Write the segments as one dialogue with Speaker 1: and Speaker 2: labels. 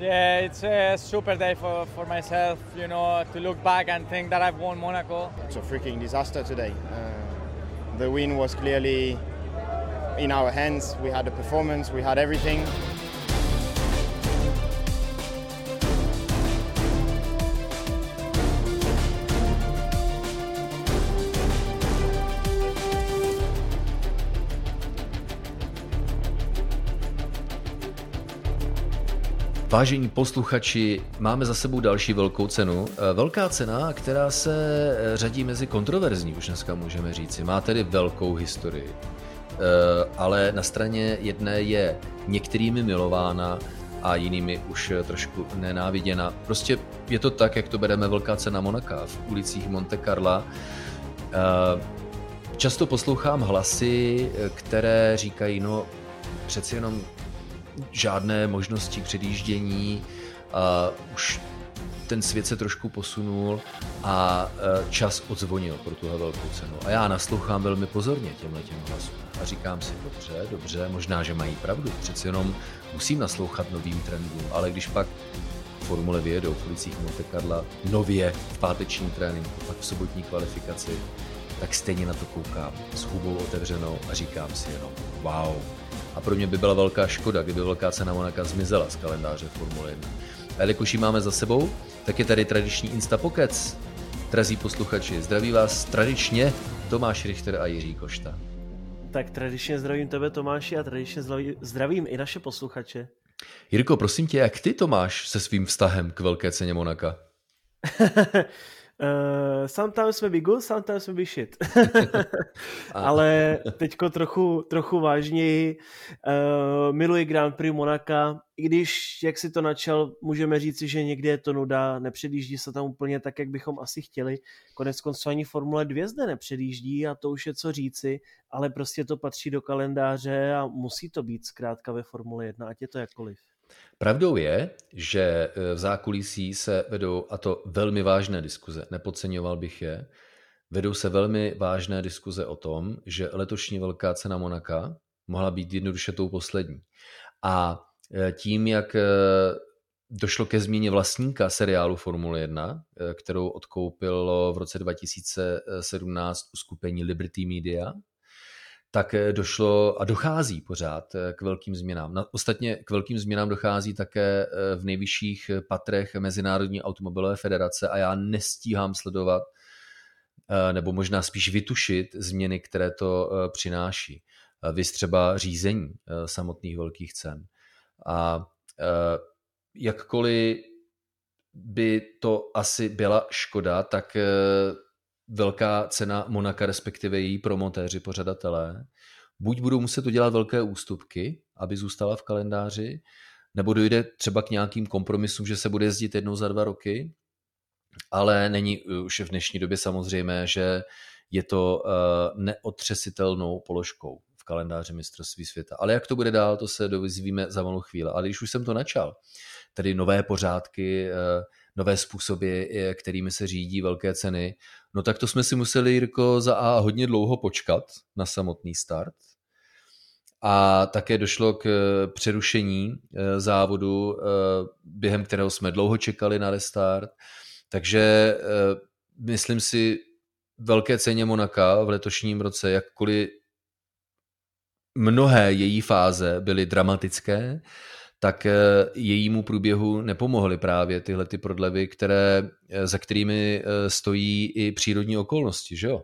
Speaker 1: Yeah, it's a super day for, for myself, you know, to look back and think that I've won Monaco.
Speaker 2: It's a freaking disaster today. Uh, the win was clearly in our hands. We had the performance, we had everything.
Speaker 3: Vážení posluchači, máme za sebou další velkou cenu. Eh, velká cena, která se eh, řadí mezi kontroverzní, už dneska můžeme říci. Má tedy velkou historii. Eh, ale na straně jedné je některými milována a jinými už trošku nenáviděna. Prostě je to tak, jak to bereme velká cena Monaka v ulicích Monte Carla. Často poslouchám hlasy, které říkají, no přeci jenom žádné možnosti předjíždění, a už ten svět se trošku posunul a e, čas odzvonil pro tuhle velkou cenu. A já naslouchám velmi pozorně těmhle těm hlasům. A říkám si, dobře, dobře, možná, že mají pravdu. Přeci jenom musím naslouchat novým trendům, ale když pak formule vyjedou v ulicích Monte Carla nově v páteční tréninku, pak v sobotní kvalifikaci, tak stejně na to koukám s hubou otevřenou a říkám si jenom wow, a pro mě by byla velká škoda, kdyby velká cena Monaka zmizela z kalendáře Formule 1. A jelikož ji máme za sebou, tak je tady tradiční Instapokec. Drazí posluchači, zdraví vás tradičně Tomáš Richter a Jiří Košta.
Speaker 4: Tak tradičně zdravím tebe Tomáši a tradičně zdravím i naše posluchače.
Speaker 3: Jirko, prosím tě, jak ty Tomáš se svým vztahem k velké ceně Monaka?
Speaker 4: Uh, sometimes may be good, sometimes may be shit. Ale teďko trochu, trochu vážněji. Uh, miluji Grand Prix Monaka, i když, jak si to načal, můžeme říci, že někdy je to nuda, nepředjíždí se tam úplně tak, jak bychom asi chtěli. Konec konců ani Formule 2 zde nepředjíždí a to už je co říci, ale prostě to patří do kalendáře a musí to být zkrátka ve Formule 1, ať je to jakkoliv.
Speaker 3: Pravdou je, že eh, v zákulisí se vedou, a to velmi vážné diskuze, nepodceňoval bych je, vedou se velmi vážné diskuze o tom, že letošní velká cena Monaka mohla být jednoduše tou poslední. A eh, tím, jak eh, došlo ke změně vlastníka seriálu Formule 1, kterou odkoupilo v roce 2017 uskupení Liberty Media, tak eh, došlo a dochází pořád eh, k velkým změnám. Ostatně k velkým změnám dochází také eh, v nejvyšších patrech Mezinárodní automobilové federace a já nestíhám sledovat nebo možná spíš vytušit změny, které to přináší. Vy třeba řízení samotných velkých cen. A jakkoliv by to asi byla škoda, tak velká cena Monaka, respektive její promotéři, pořadatelé, buď budou muset udělat velké ústupky, aby zůstala v kalendáři, nebo dojde třeba k nějakým kompromisům, že se bude jezdit jednou za dva roky, ale není už v dnešní době samozřejmé, že je to uh, neotřesitelnou položkou v kalendáři mistrovství světa. Ale jak to bude dál, to se dovizvíme za malou chvíli. Ale když už jsem to načal, tedy nové pořádky, uh, nové způsoby, kterými se řídí velké ceny, no tak to jsme si museli, Jirko, za A hodně dlouho počkat na samotný start. A také došlo k eh, přerušení eh, závodu, eh, během kterého jsme dlouho čekali na restart. Takže myslím si, velké ceně Monaka v letošním roce, jakkoliv mnohé její fáze byly dramatické, tak eh, jejímu průběhu nepomohly právě tyhle ty prodlevy, které, eh, za kterými eh, stojí i přírodní okolnosti, že jo?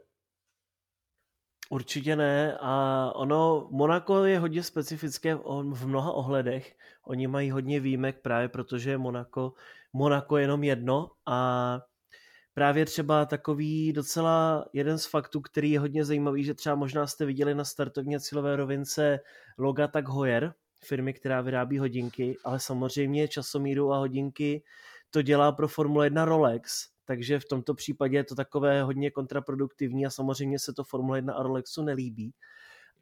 Speaker 4: Určitě ne a ono, Monako je hodně specifické v mnoha ohledech. Oni mají hodně výjimek právě protože je Monako, Monako jenom jedno a právě třeba takový docela jeden z faktů, který je hodně zajímavý, že třeba možná jste viděli na startovně cílové rovince Loga Tak Hoyer, firmy, která vyrábí hodinky, ale samozřejmě časomíru a hodinky to dělá pro Formule 1 Rolex, takže v tomto případě je to takové hodně kontraproduktivní a samozřejmě se to Formule 1 a Rolexu nelíbí.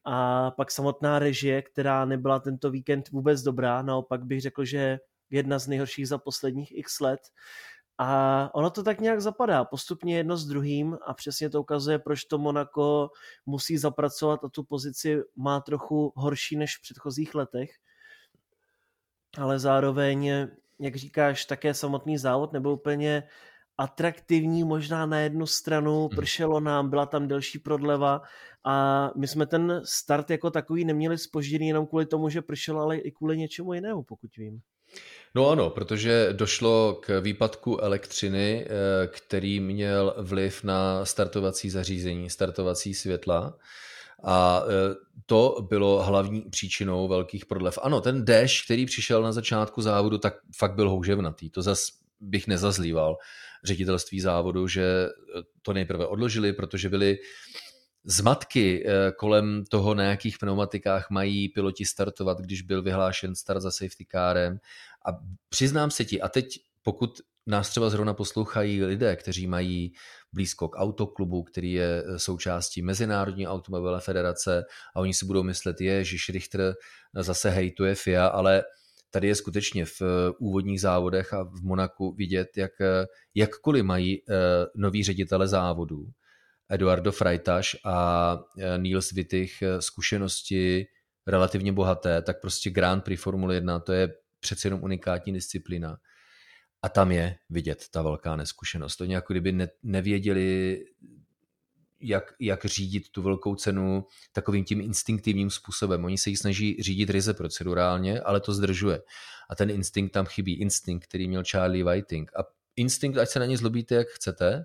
Speaker 4: A pak samotná režie, která nebyla tento víkend vůbec dobrá, naopak bych řekl, že jedna z nejhorších za posledních x let. A ono to tak nějak zapadá, postupně jedno s druhým a přesně to ukazuje, proč to Monako musí zapracovat a tu pozici má trochu horší než v předchozích letech. Ale zároveň jak říkáš, také samotný závod nebyl úplně atraktivní možná na jednu stranu, pršelo nám, byla tam delší prodleva a my jsme ten start jako takový neměli spožděný jenom kvůli tomu, že pršelo, ale i kvůli něčemu jinému, pokud vím.
Speaker 3: No ano, protože došlo k výpadku elektřiny, eh, který měl vliv na startovací zařízení, startovací světla. A eh, to bylo hlavní příčinou velkých prodlev. Ano, ten déšť, který přišel na začátku závodu, tak fakt byl houževnatý. To zas bych nezazlíval ředitelství závodu, že to nejprve odložili, protože byli zmatky eh, kolem toho, na jakých pneumatikách mají piloti startovat, když byl vyhlášen start za safety kárem. A přiznám se ti, a teď pokud nás třeba zrovna poslouchají lidé, kteří mají blízko k autoklubu, který je eh, součástí Mezinárodní automobilové federace a oni si budou myslet, je, že Richter zase hejtuje FIA, ale tady je skutečně v eh, úvodních závodech a v Monaku vidět, jak jakkoliv mají noví ředitele závodů, Eduardo Freitaš a e, Niels Wittich e, zkušenosti relativně bohaté, tak prostě Grand Prix Formule 1 to je přece jenom unikátní disciplína. A tam je vidět ta velká neskušenost. Oni jako kdyby ne, nevěděli, jak, jak řídit tu velkou cenu takovým tím instinktivním způsobem. Oni se ji snaží řídit ryze procedurálně, ale to zdržuje. A ten instinkt tam chybí. Instinkt, který měl Charlie Whiting. A instinkt, ať se na ně zlobíte, jak chcete,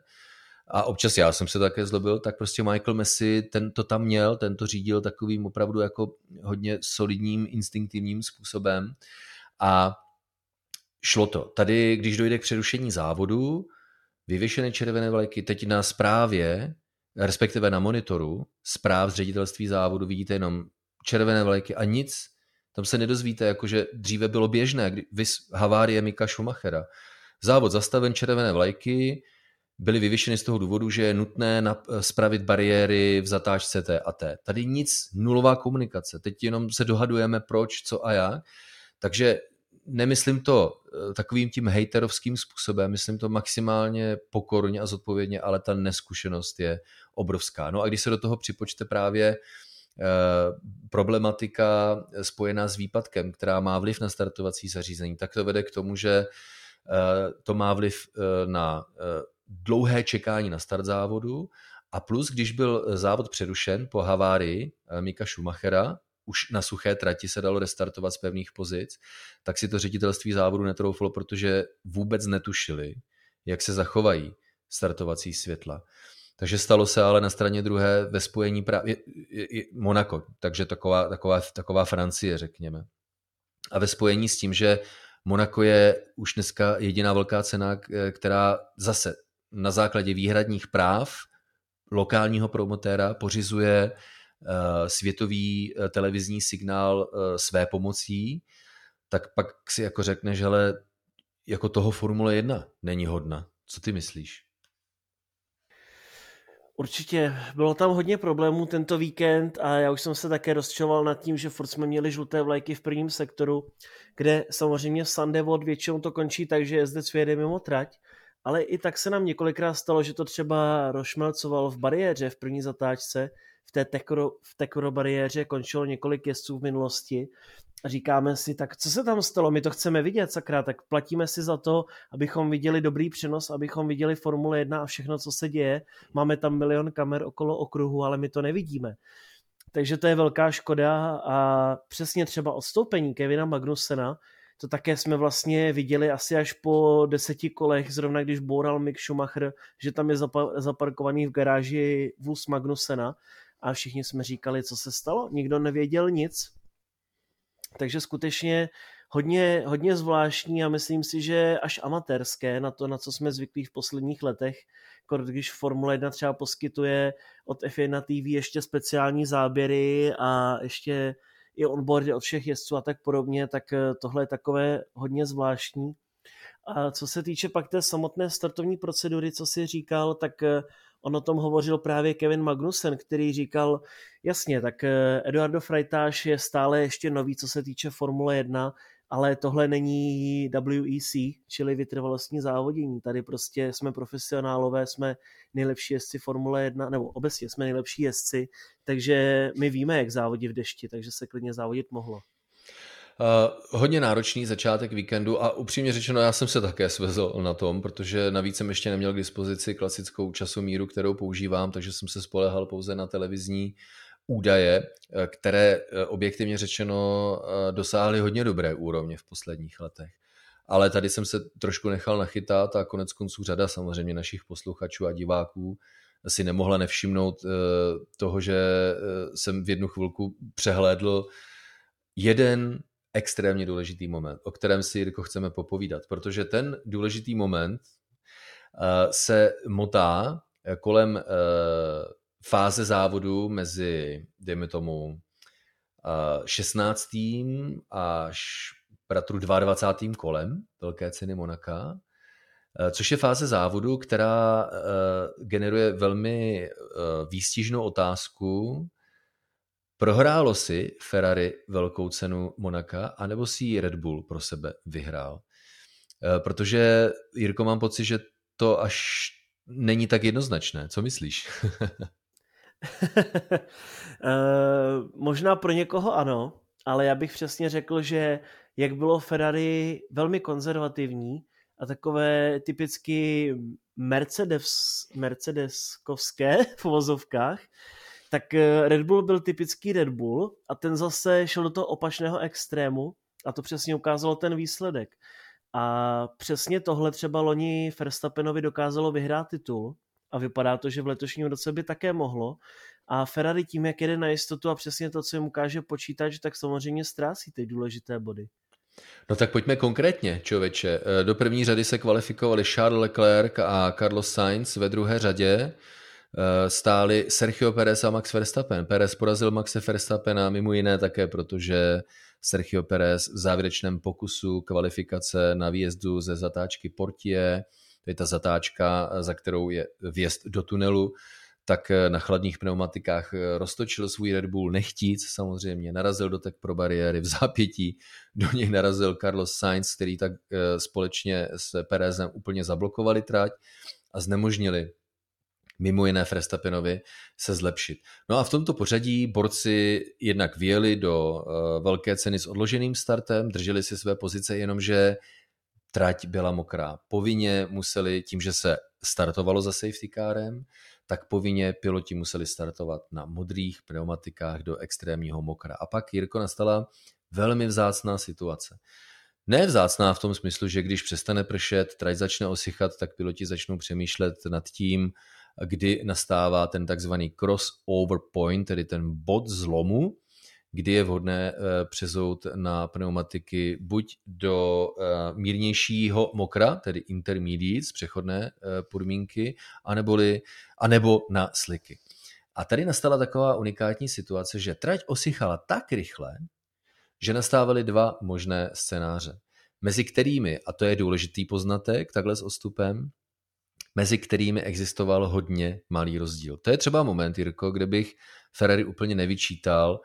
Speaker 3: a občas já jsem se také zlobil, tak prostě Michael Messi ten to tam měl, ten to řídil takovým opravdu jako hodně solidním, instinktivním způsobem a šlo to. Tady, když dojde k přerušení závodu, vyvěšené červené vlajky, teď na zprávě, respektive na monitoru zpráv z ředitelství závodu vidíte jenom červené vlajky a nic. Tam se nedozvíte, jakože dříve bylo běžné, vys havárie Mika Schumachera. Závod zastaven, červené vlajky, byly vyvěšeny z toho důvodu, že je nutné spravit bariéry v zatáčce T a T. Tady nic, nulová komunikace. Teď jenom se dohadujeme proč, co a jak. Takže nemyslím to eh, takovým tím hejterovským způsobem, myslím to maximálně pokorně a zodpovědně, ale ta neskušenost je obrovská. No a když se do toho připočte právě eh, problematika spojená s výpadkem, která má vliv na startovací zařízení, tak to vede k tomu, že eh, to má vliv na dlouhé čekání na start závodu a plus, když byl závod přerušen po havárii eh, Mika Schumachera, už na suché trati se dalo restartovat z pevných pozic, tak si to ředitelství závodu netrouflo, protože vůbec netušili, jak se zachovají startovací světla. Takže stalo se ale na straně druhé ve spojení právě Monako, takže taková, taková, taková Francie, řekněme. A ve spojení s tím, že Monako je už dneska jediná velká cena, která zase na základě výhradních práv lokálního promotéra pořizuje eh, světový eh, televizní signál eh, své pomocí, tak pak si jako řekne, že ale jako toho Formule 1 není hodna. Co ty myslíš?
Speaker 4: Určitě. Bylo tam hodně problémů tento víkend a já už jsem se také rozčoval nad tím, že furt jsme měli žluté vlajky v prvním sektoru, kde samozřejmě Sandevod většinou to končí tak, že jezdec vyjede mimo trať ale i tak se nám několikrát stalo, že to třeba rošmelcoval v bariéře v první zatáčce, v té tekro, v tekro bariéře končilo několik jezdců v minulosti a říkáme si, tak co se tam stalo, my to chceme vidět, sakra, tak platíme si za to, abychom viděli dobrý přenos, abychom viděli Formule 1 a všechno, co se děje. Máme tam milion kamer okolo okruhu, ale my to nevidíme. Takže to je velká škoda a přesně třeba odstoupení Kevina Magnusena, to také jsme vlastně viděli asi až po deseti kolech, zrovna když boural Mick Schumacher, že tam je zaparkovaný v garáži vůz Magnusena a všichni jsme říkali, co se stalo. Nikdo nevěděl nic. Takže skutečně hodně, hodně zvláštní a myslím si, že až amatérské na to, na co jsme zvyklí v posledních letech, když Formule 1 třeba poskytuje od F1 TV ještě speciální záběry a ještě i onboardy od všech jezdců a tak podobně, tak eh, tohle je takové hodně zvláštní. A co se týče pak té samotné startovní procedury, co si říkal, tak eh, on o tom hovořil právě Kevin Magnussen, který říkal, jasně, tak eh, Eduardo Freitas je stále ještě nový, co se týče Formule 1, ale tohle není WEC, čili vytrvalostní závodění. Tady prostě jsme profesionálové, jsme nejlepší jezdci Formule 1, nebo obecně jsme nejlepší jezdci, takže my víme, jak závodit v dešti, takže se klidně závodit mohlo.
Speaker 3: Uh, hodně náročný začátek víkendu a upřímně řečeno, já jsem se také svezl na tom, protože navíc jsem ještě neměl k dispozici klasickou časomíru, kterou používám, takže jsem se spolehal pouze na televizní údaje, eh, které eh, objektivně řečeno dosáhly hodně dobré úrovně v posledních letech. Ale tady jsem se trošku nechal nachytat a konec konců řada samozřejmě našich posluchačů a diváků si nemohla nevšimnout toho, že jsem v jednu chvilku přehlédl jeden extrémně důležitý moment, o kterém si, Jirko, chceme popovídat, protože ten důležitý moment se motá eh, kolem fáze závodu mezi, dejme tomu, uh, 16. až pratru 22. kolem Velké ceny Monaka, což je fáze závodu, která generuje velmi výstižnou otázku, Prohrálo si Ferrari velkou cenu Monaka, anebo si ji Red Bull pro sebe vyhrál? Eh, protože, Jirko, mám pocit, že to až není tak jednoznačné. Co myslíš?
Speaker 4: uh, možná pro někoho ano, ale já bych přesně řekl, že jak bylo Ferrari velmi konzervativní a takové typicky Mercedes, Mercedeskovské v vozovkách, tak eh, Red Bull byl typický Red Bull a ten zase šel do toho opačného extrému a to přesně ukázalo ten výsledek. A přesně tohle třeba loni Verstappenovi dokázalo vyhrát titul a vypadá to, že v letošním roce by také mohlo. A Ferrari tím, jak jede na jistotu a přesně to, co jim ukáže počítač, tak samozřejmě ztrácí ty důležité body.
Speaker 3: No tak pojďme konkrétně, člověče. Eh, do první řady se kvalifikovali Charles Leclerc a Carlos Sainz ve druhé řadě. Eh, stáli Sergio Perez a Max Verstappen. Perez porazil Maxe Verstappena mimo jiné také, protože Sergio Perez v závěrečném pokusu kvalifikace na výjezdu ze zatáčky Portie, je ta zatáčka, za kterou je vjezd do tunelu, tak eh, na chladných pneumatikách eh, roztočil svůj Red Bull nechtíc samozřejmě, narazil do tak pro bariéry v zápětí, do něj narazil Carlos Sainz, který tak společně s Perezem úplně zablokovali trať a znemožnili mimo jiné Frestapenovi, se zlepšit. No a v tomto pořadí borci jednak vyjeli do velké ceny s odloženým startem, drželi si své pozice, jenomže trať byla mokrá. Povinně museli, tím, že se startovalo za safety carem, tak povinně piloti museli startovat na modrých pneumatikách do extrémního mokra. A pak, Jirko, nastala velmi vzácná situace. Ne vzácná v tom smyslu, že když přestane pršet, trať začne osychat, tak piloti začnou přemýšlet nad tím, kdy nastává ten takzvaný crossover point, tedy ten bod zlomu, kdy je vhodné eh, přezout na pneumatiky buď do eh, mírnějšího mokra, tedy intermediates, přechodné eh, podmínky, aneboli, anebo na sliky. A tady nastala taková unikátní situace, že trať osychala tak rychle, že nastávaly dva možné scénáře, mezi kterými, a to je důležitý poznatek takhle s odstupem, mezi kterými existoval hodně malý rozdíl. To je třeba moment, Jirko, kde bych Ferrari úplně nevyčítal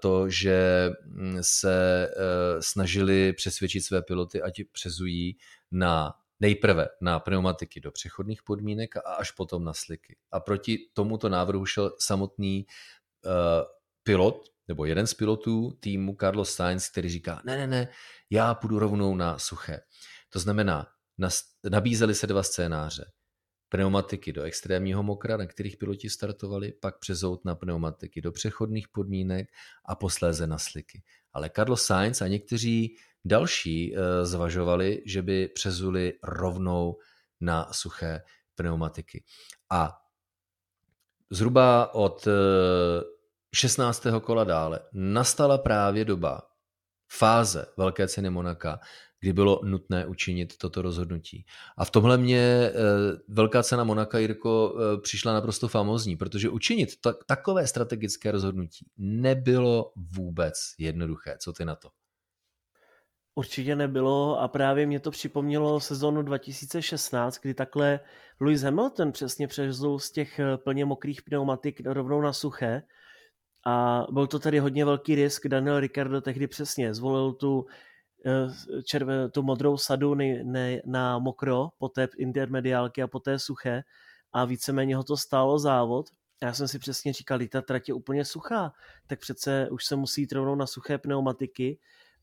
Speaker 3: to, že mm, se eh, snažili přesvědčit své piloty, ať přezují na nejprve na pneumatiky do přechodných podmínek a až potom na sliky. A proti tomuto návrhu šel samotný uh, pilot, nebo jeden z pilotů týmu Carlos Sainz, který říká, ne, ne, ne, já půjdu rovnou na suché. To znamená, nabízely se dva scénáře. Pneumatiky do extrémního mokra, na kterých piloti startovali, pak přezout na pneumatiky do přechodných podmínek a posléze na sliky. Ale Carlos Sainz a někteří další eh, zvažovali, že by přezuli rovnou na suché pneumatiky. A zhruba od 16. Eh, kola dále nastala právě doba, fáze Velké ceny Monaka, kdy bylo nutné učinit toto rozhodnutí. A v tomhle mě eh, velká cena Monaka, Jirko, eh, přišla naprosto famózní, protože učinit tak, takové strategické rozhodnutí nebylo vůbec jednoduché. Co ty na to?
Speaker 4: Určitě nebylo a právě mě to připomnělo sezonu 2016, kdy takhle Lewis Hamilton přesně přezul z těch eh, plně mokrých pneumatik rovnou na suché a byl to tady hodně velký risk. Daniel Ricciardo tehdy přesně zvolil tu červe, tu modrou sadu ne, ne, na mokro, poté intermediálky a poté suché a víceméně ho to stálo závod. Já jsem si přesně říkal, ta trať je úplně suchá, tak přece už se musí jít rovnou na suché pneumatiky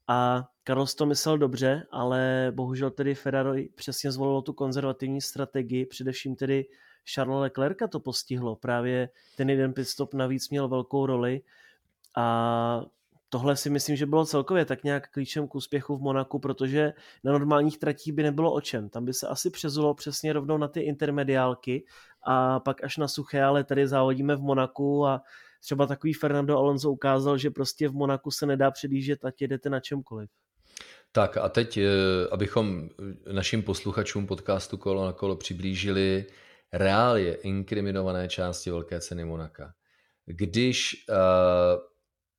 Speaker 4: a Carlos to myslel dobře, ale bohužel tedy Ferrari přesně zvolilo tu konzervativní strategii, především tedy Charles Leclerca to postihlo. Právě ten jeden pitstop navíc měl velkou roli a tohle si myslím, že bylo celkově tak nějak klíčem k úspěchu v Monaku, protože na normálních tratích by nebylo o čem. Tam by se asi přezulo přesně rovnou na ty intermediálky a pak až na suché, ale tady závodíme v Monaku a třeba takový Fernando Alonso ukázal, že prostě v Monaku se nedá předjíždět, ať jedete na čemkoliv.
Speaker 3: Tak a teď, eh, abychom našim posluchačům podcastu Kolo na kolo přiblížili reálie inkriminované části Velké ceny Monaka. Když uh,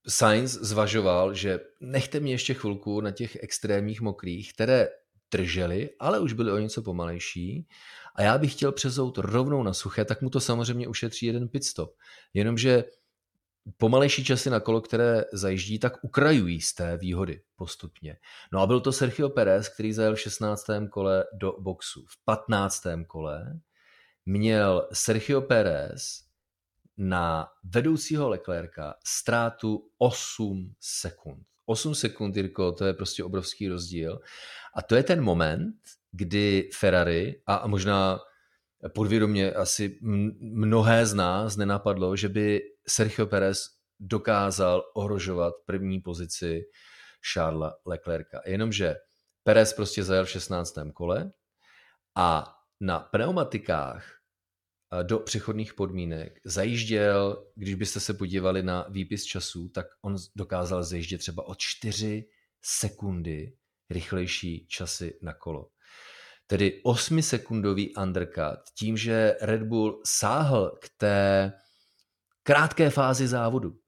Speaker 3: Sainz zvažoval, že nechte mě ještě chvilku na těch extrémních mokrých, které držely, ale už byly o něco pomalejší a já bych chtěl přezout rovnou na suché, tak mu to samozřejmě ušetří jeden pitstop. Jenomže pomalejší časy na kolo, které zajíždí, tak ukrajují z té výhody postupně. No a byl to Sergio Perez, který zajel v 16. kole do boxu. V 15. kole měl Sergio Perez na vedoucího Leclerca ztrátu 8 sekund. 8 sekund, Jirko, to je prostě obrovský rozdíl. A to je ten moment, kdy Ferrari, a možná podvědomě asi mnohé z nás nenapadlo, že by Sergio Perez dokázal ohrožovat první pozici Charlesa Leclerca. Jenomže Perez prostě zajel v 16. kole a na pneumatikách do přechodných podmínek zajížděl, když byste se podívali na výpis času, tak on dokázal zajíždět třeba o 4 sekundy rychlejší časy na kolo. Tedy 8-sekundový undercut tím, že Red Bull sáhl k té krátké fázi závodu.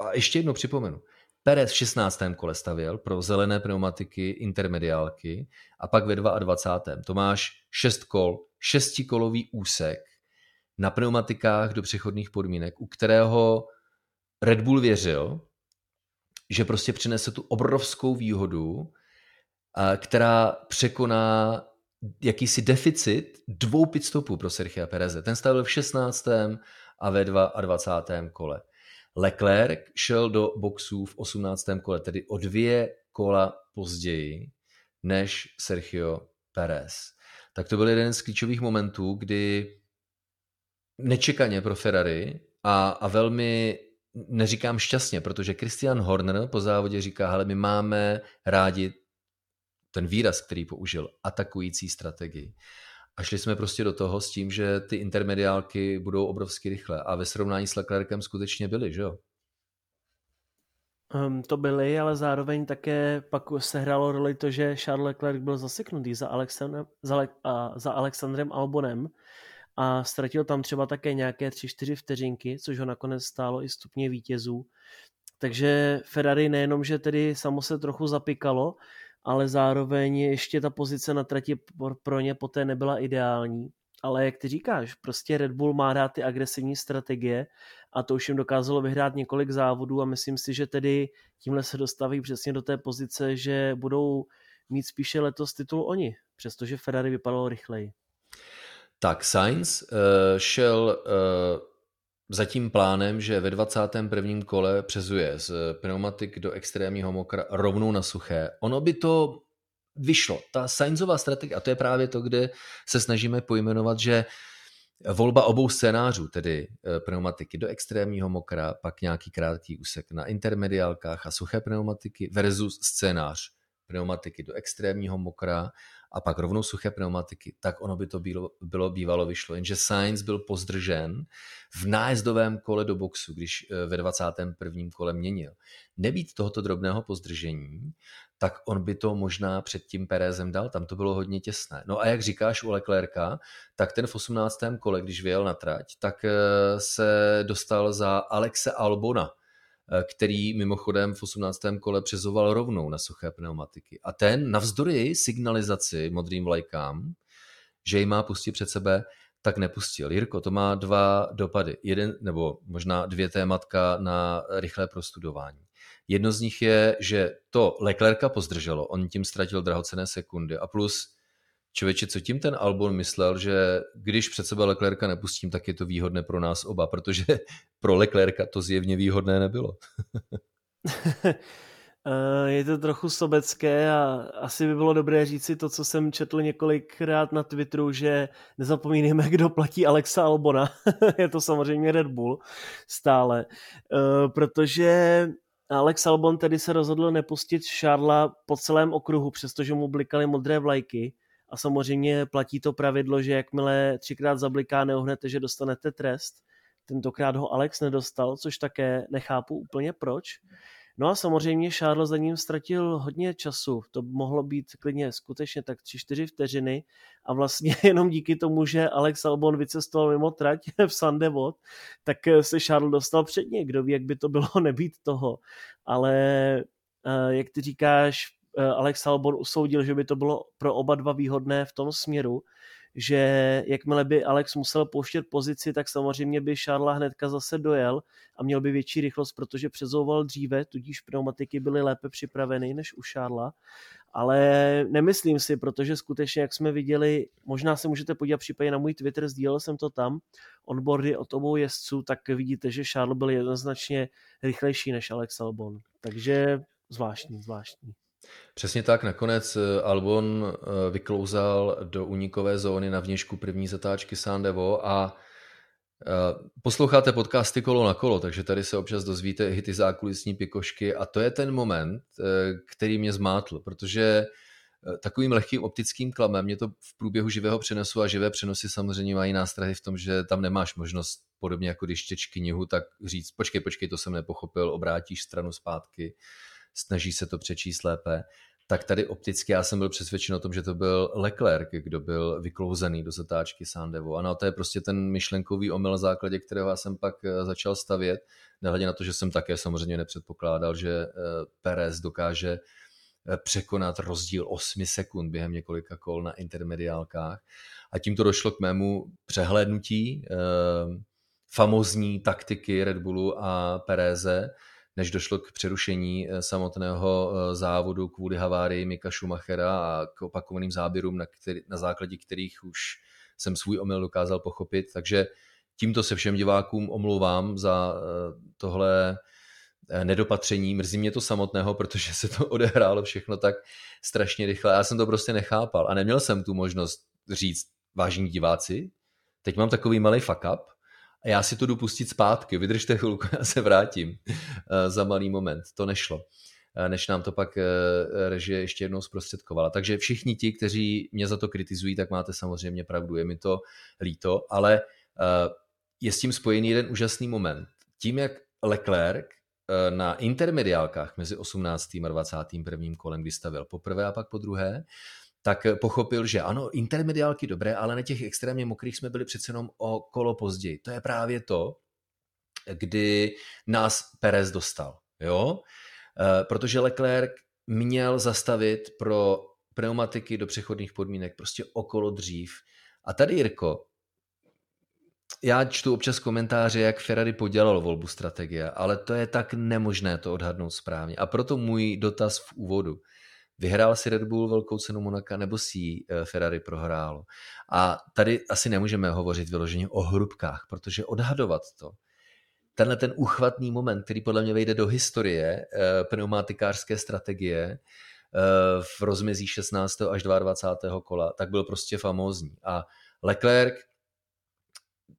Speaker 3: A ještě jednou připomenu. Perez v 16. kole stavěl pro zelené pneumatiky intermediálky a pak ve 22. To máš 6 kol, šestikolový úsek na pneumatikách do přechodných podmínek, u kterého Red Bull věřil, že prostě přinese tu obrovskou výhodu, která překoná jakýsi deficit dvou pitstopů pro Sergio Pereze. Ten stavil v 16. a ve 22. kole. Leclerc šel do boxů v 18. kole, tedy o dvě kola později než Sergio Perez. Tak to byl jeden z klíčových momentů, kdy nečekaně pro Ferrari a, a velmi neříkám šťastně, protože Christian Horner po závodě říká, hele, my máme rádi ten výraz, který použil, atakující strategii. A šli jsme prostě do toho s tím, že ty intermediálky budou obrovsky rychle. A ve srovnání s Leclercem skutečně byly, že jo?
Speaker 4: Um, to byly, ale zároveň také pak se hrálo roli to, že Charles Leclerc byl zaseknutý za Alexandrem, za, Le, a, za Alexandrem Albonem a ztratil tam třeba také nějaké 3-4 vteřinky, což ho nakonec stálo i stupně vítězů. Takže Ferrari nejenom, že tedy samo se trochu zapikalo, ale zároveň ještě ta pozice na trati pro ně poté nebyla ideální. Ale jak ty říkáš, prostě Red Bull má rád ty agresivní strategie a to už jim dokázalo vyhrát několik závodů a myslím si, že tedy tímhle se dostaví přesně do té pozice, že budou mít spíše letos titul oni, přestože Ferrari vypadalo rychleji.
Speaker 3: Tak Sainz uh, šel uh, za tím plánem, že ve 21. kole přezuje z pneumatik do extrémního mokra rovnou na suché. Ono by to vyšlo. Ta Sainzová strategie, a to je právě to, kde se snažíme pojmenovat, že volba obou scénářů, tedy eh, pneumatiky do extrémního mokra, pak nějaký krátký úsek na intermediálkách a suché pneumatiky versus scénář pneumatiky do extrémního mokra a pak rovnou suché pneumatiky, tak ono by to bylo, bylo bývalo vyšlo. Jenže Sainz byl pozdržen v nájezdovém kole do boxu, když eh, ve 21. kole měnil. Nebýt tohoto drobného pozdržení, tak on by to možná před tím Perezem dal, tam to bylo hodně těsné. No a jak říkáš u Leclerca, tak ten v 18. kole, když vyjel na trať, tak eh, se dostal za Alexe Albona, který mimochodem v 18. kole přezoval rovnou na suché pneumatiky. A ten navzdory signalizaci modrým vlajkám, že ji má pustit před sebe, tak nepustil. Jirko, to má dva dopady. Jeden, nebo možná dvě tématka na rychlé prostudování. Jedno z nich je, že to Leclerca pozdrželo, on tím ztratil drahocené sekundy a plus Člověče, co tím ten Albon myslel, že když před sebe Leclerca nepustím, tak je to výhodné pro nás oba, protože pro Leclerca to zjevně výhodné nebylo.
Speaker 4: Eh, je to trochu sobecké a asi by bylo dobré říci to, co jsem četl několikrát na Twitteru, že nezapomínejme, kdo platí Alexa Albona. je to samozřejmě Red Bull stále, eh, protože Alex Albon tedy se rozhodl nepustit Šárla po celém okruhu, přestože mu blikaly modré vlajky a samozřejmě platí to pravidlo, že jakmile třikrát zabliká, neohnete, že dostanete trest. Tentokrát ho Alex nedostal, což také nechápu úplně proč. No a samozřejmě Charles za ním ztratil hodně času. To mohlo být klidně skutečně tak 3-4 vteřiny a vlastně jenom díky tomu, že Alex Albon vycestoval mimo trať v Sandevot, tak se Charles dostal před něj. Kdo ví, jak by to bylo nebýt toho. Ale eh, jak ty říkáš, Alex Albon usoudil, že by to bylo pro oba dva výhodné v tom směru, že jakmile by Alex musel pouštět pozici, tak samozřejmě by Šarla hnedka zase dojel a měl by větší rychlost, protože přezouval dříve, tudíž pneumatiky byly lépe připraveny než u Šarla. Ale nemyslím si, protože skutečně, jak jsme viděli, možná se můžete podívat případně na můj Twitter, sdílel jsem to tam, onboardy od obou jezdců, tak vidíte, že Charles byl jednoznačně rychlejší než Alex Albon. Takže zvláštní, zvláštní.
Speaker 3: Přesně tak, nakonec eh, Albon eh, vyklouzal do unikové zóny na vnějšku první zatáčky Sandevo a eh, posloucháte podcasty kolo na kolo, takže tady se občas dozvíte i ty zákulisní pikošky a to je ten moment, který mě zmátl, protože takovým lehkým optickým klamem mě to v průběhu živého přenosu a živé přenosy samozřejmě mají nástrahy v tom, že tam nemáš možnost podobně jako když čteš knihu, tak říct počkej, počkej, to jsem nepochopil, obrátíš stranu zpátky snaží se to přečíst lépe, tak tady opticky já jsem byl přesvědčen o tom, že to byl Leclerc, kdo byl vyklouzený do zatáčky Sandevo. Ano, to je prostě ten myšlenkový omyl na základě, kterého já jsem pak eh, začal stavět, nehledě na to, že jsem také samozřejmě nepředpokládal, že eh, Perez dokáže eh, překonat rozdíl 8 sekund během několika kol na intermediálkách. A tím to došlo k mému přehlédnutí famozní taktiky Red Bullu a Pereze, než došlo k přerušení eh, samotného eh, závodu kvůli havárii Mika Schumachera a k opakovaným záběrům, na, který, na základě kterých už jsem svůj omyl dokázal pochopit. Takže tímto se všem divákům omlouvám za eh, tohle nedopatření. Mrzí mě to samotného, protože se to odehrálo všechno tak strašně rychle. Já jsem to prostě nechápal a neměl jsem tu možnost říct, vážení diváci, teď mám takový malý fuck up, a já si to jdu pustit zpátky, vydržte chvilku, já se vrátím eh, za malý moment. To nešlo eh, než nám to pak eh, režie ještě jednou zprostředkovala. Takže všichni ti, kteří mě za to kritizují, tak máte samozřejmě pravdu, je mi to líto, ale je s tím spojený jeden úžasný moment. Tím, jak Leclerc na intermediálkách mezi 18. a 21. kolem, kdy stavil poprvé a pak po druhé, tak pochopil, že ano, intermediálky dobré, ale na těch extrémně mokrých jsme byli přece jenom o kolo později. To je právě to, kdy nás Perez dostal. Jo? Eh, protože Leclerc měl zastavit pro pneumatiky do přechodných podmínek prostě okolo dřív. A tady, Jirko, já čtu občas komentáře, jak Ferrari podělal volbu strategie, ale to je tak nemožné to odhadnout správně. A proto můj dotaz v úvodu. Vyhrál si Red Bull velkou cenu Monaka nebo si eh, Ferrari prohrálo. A tady asi nemůžeme hovořit vyloženě o hrubkách, protože odhadovat to, tenhle ten uchvatný moment, který podle mě vejde do historie eh, pneumatikářské strategie eh, v rozmezí 16. až 22. kola, tak byl prostě famózní. A Leclerc,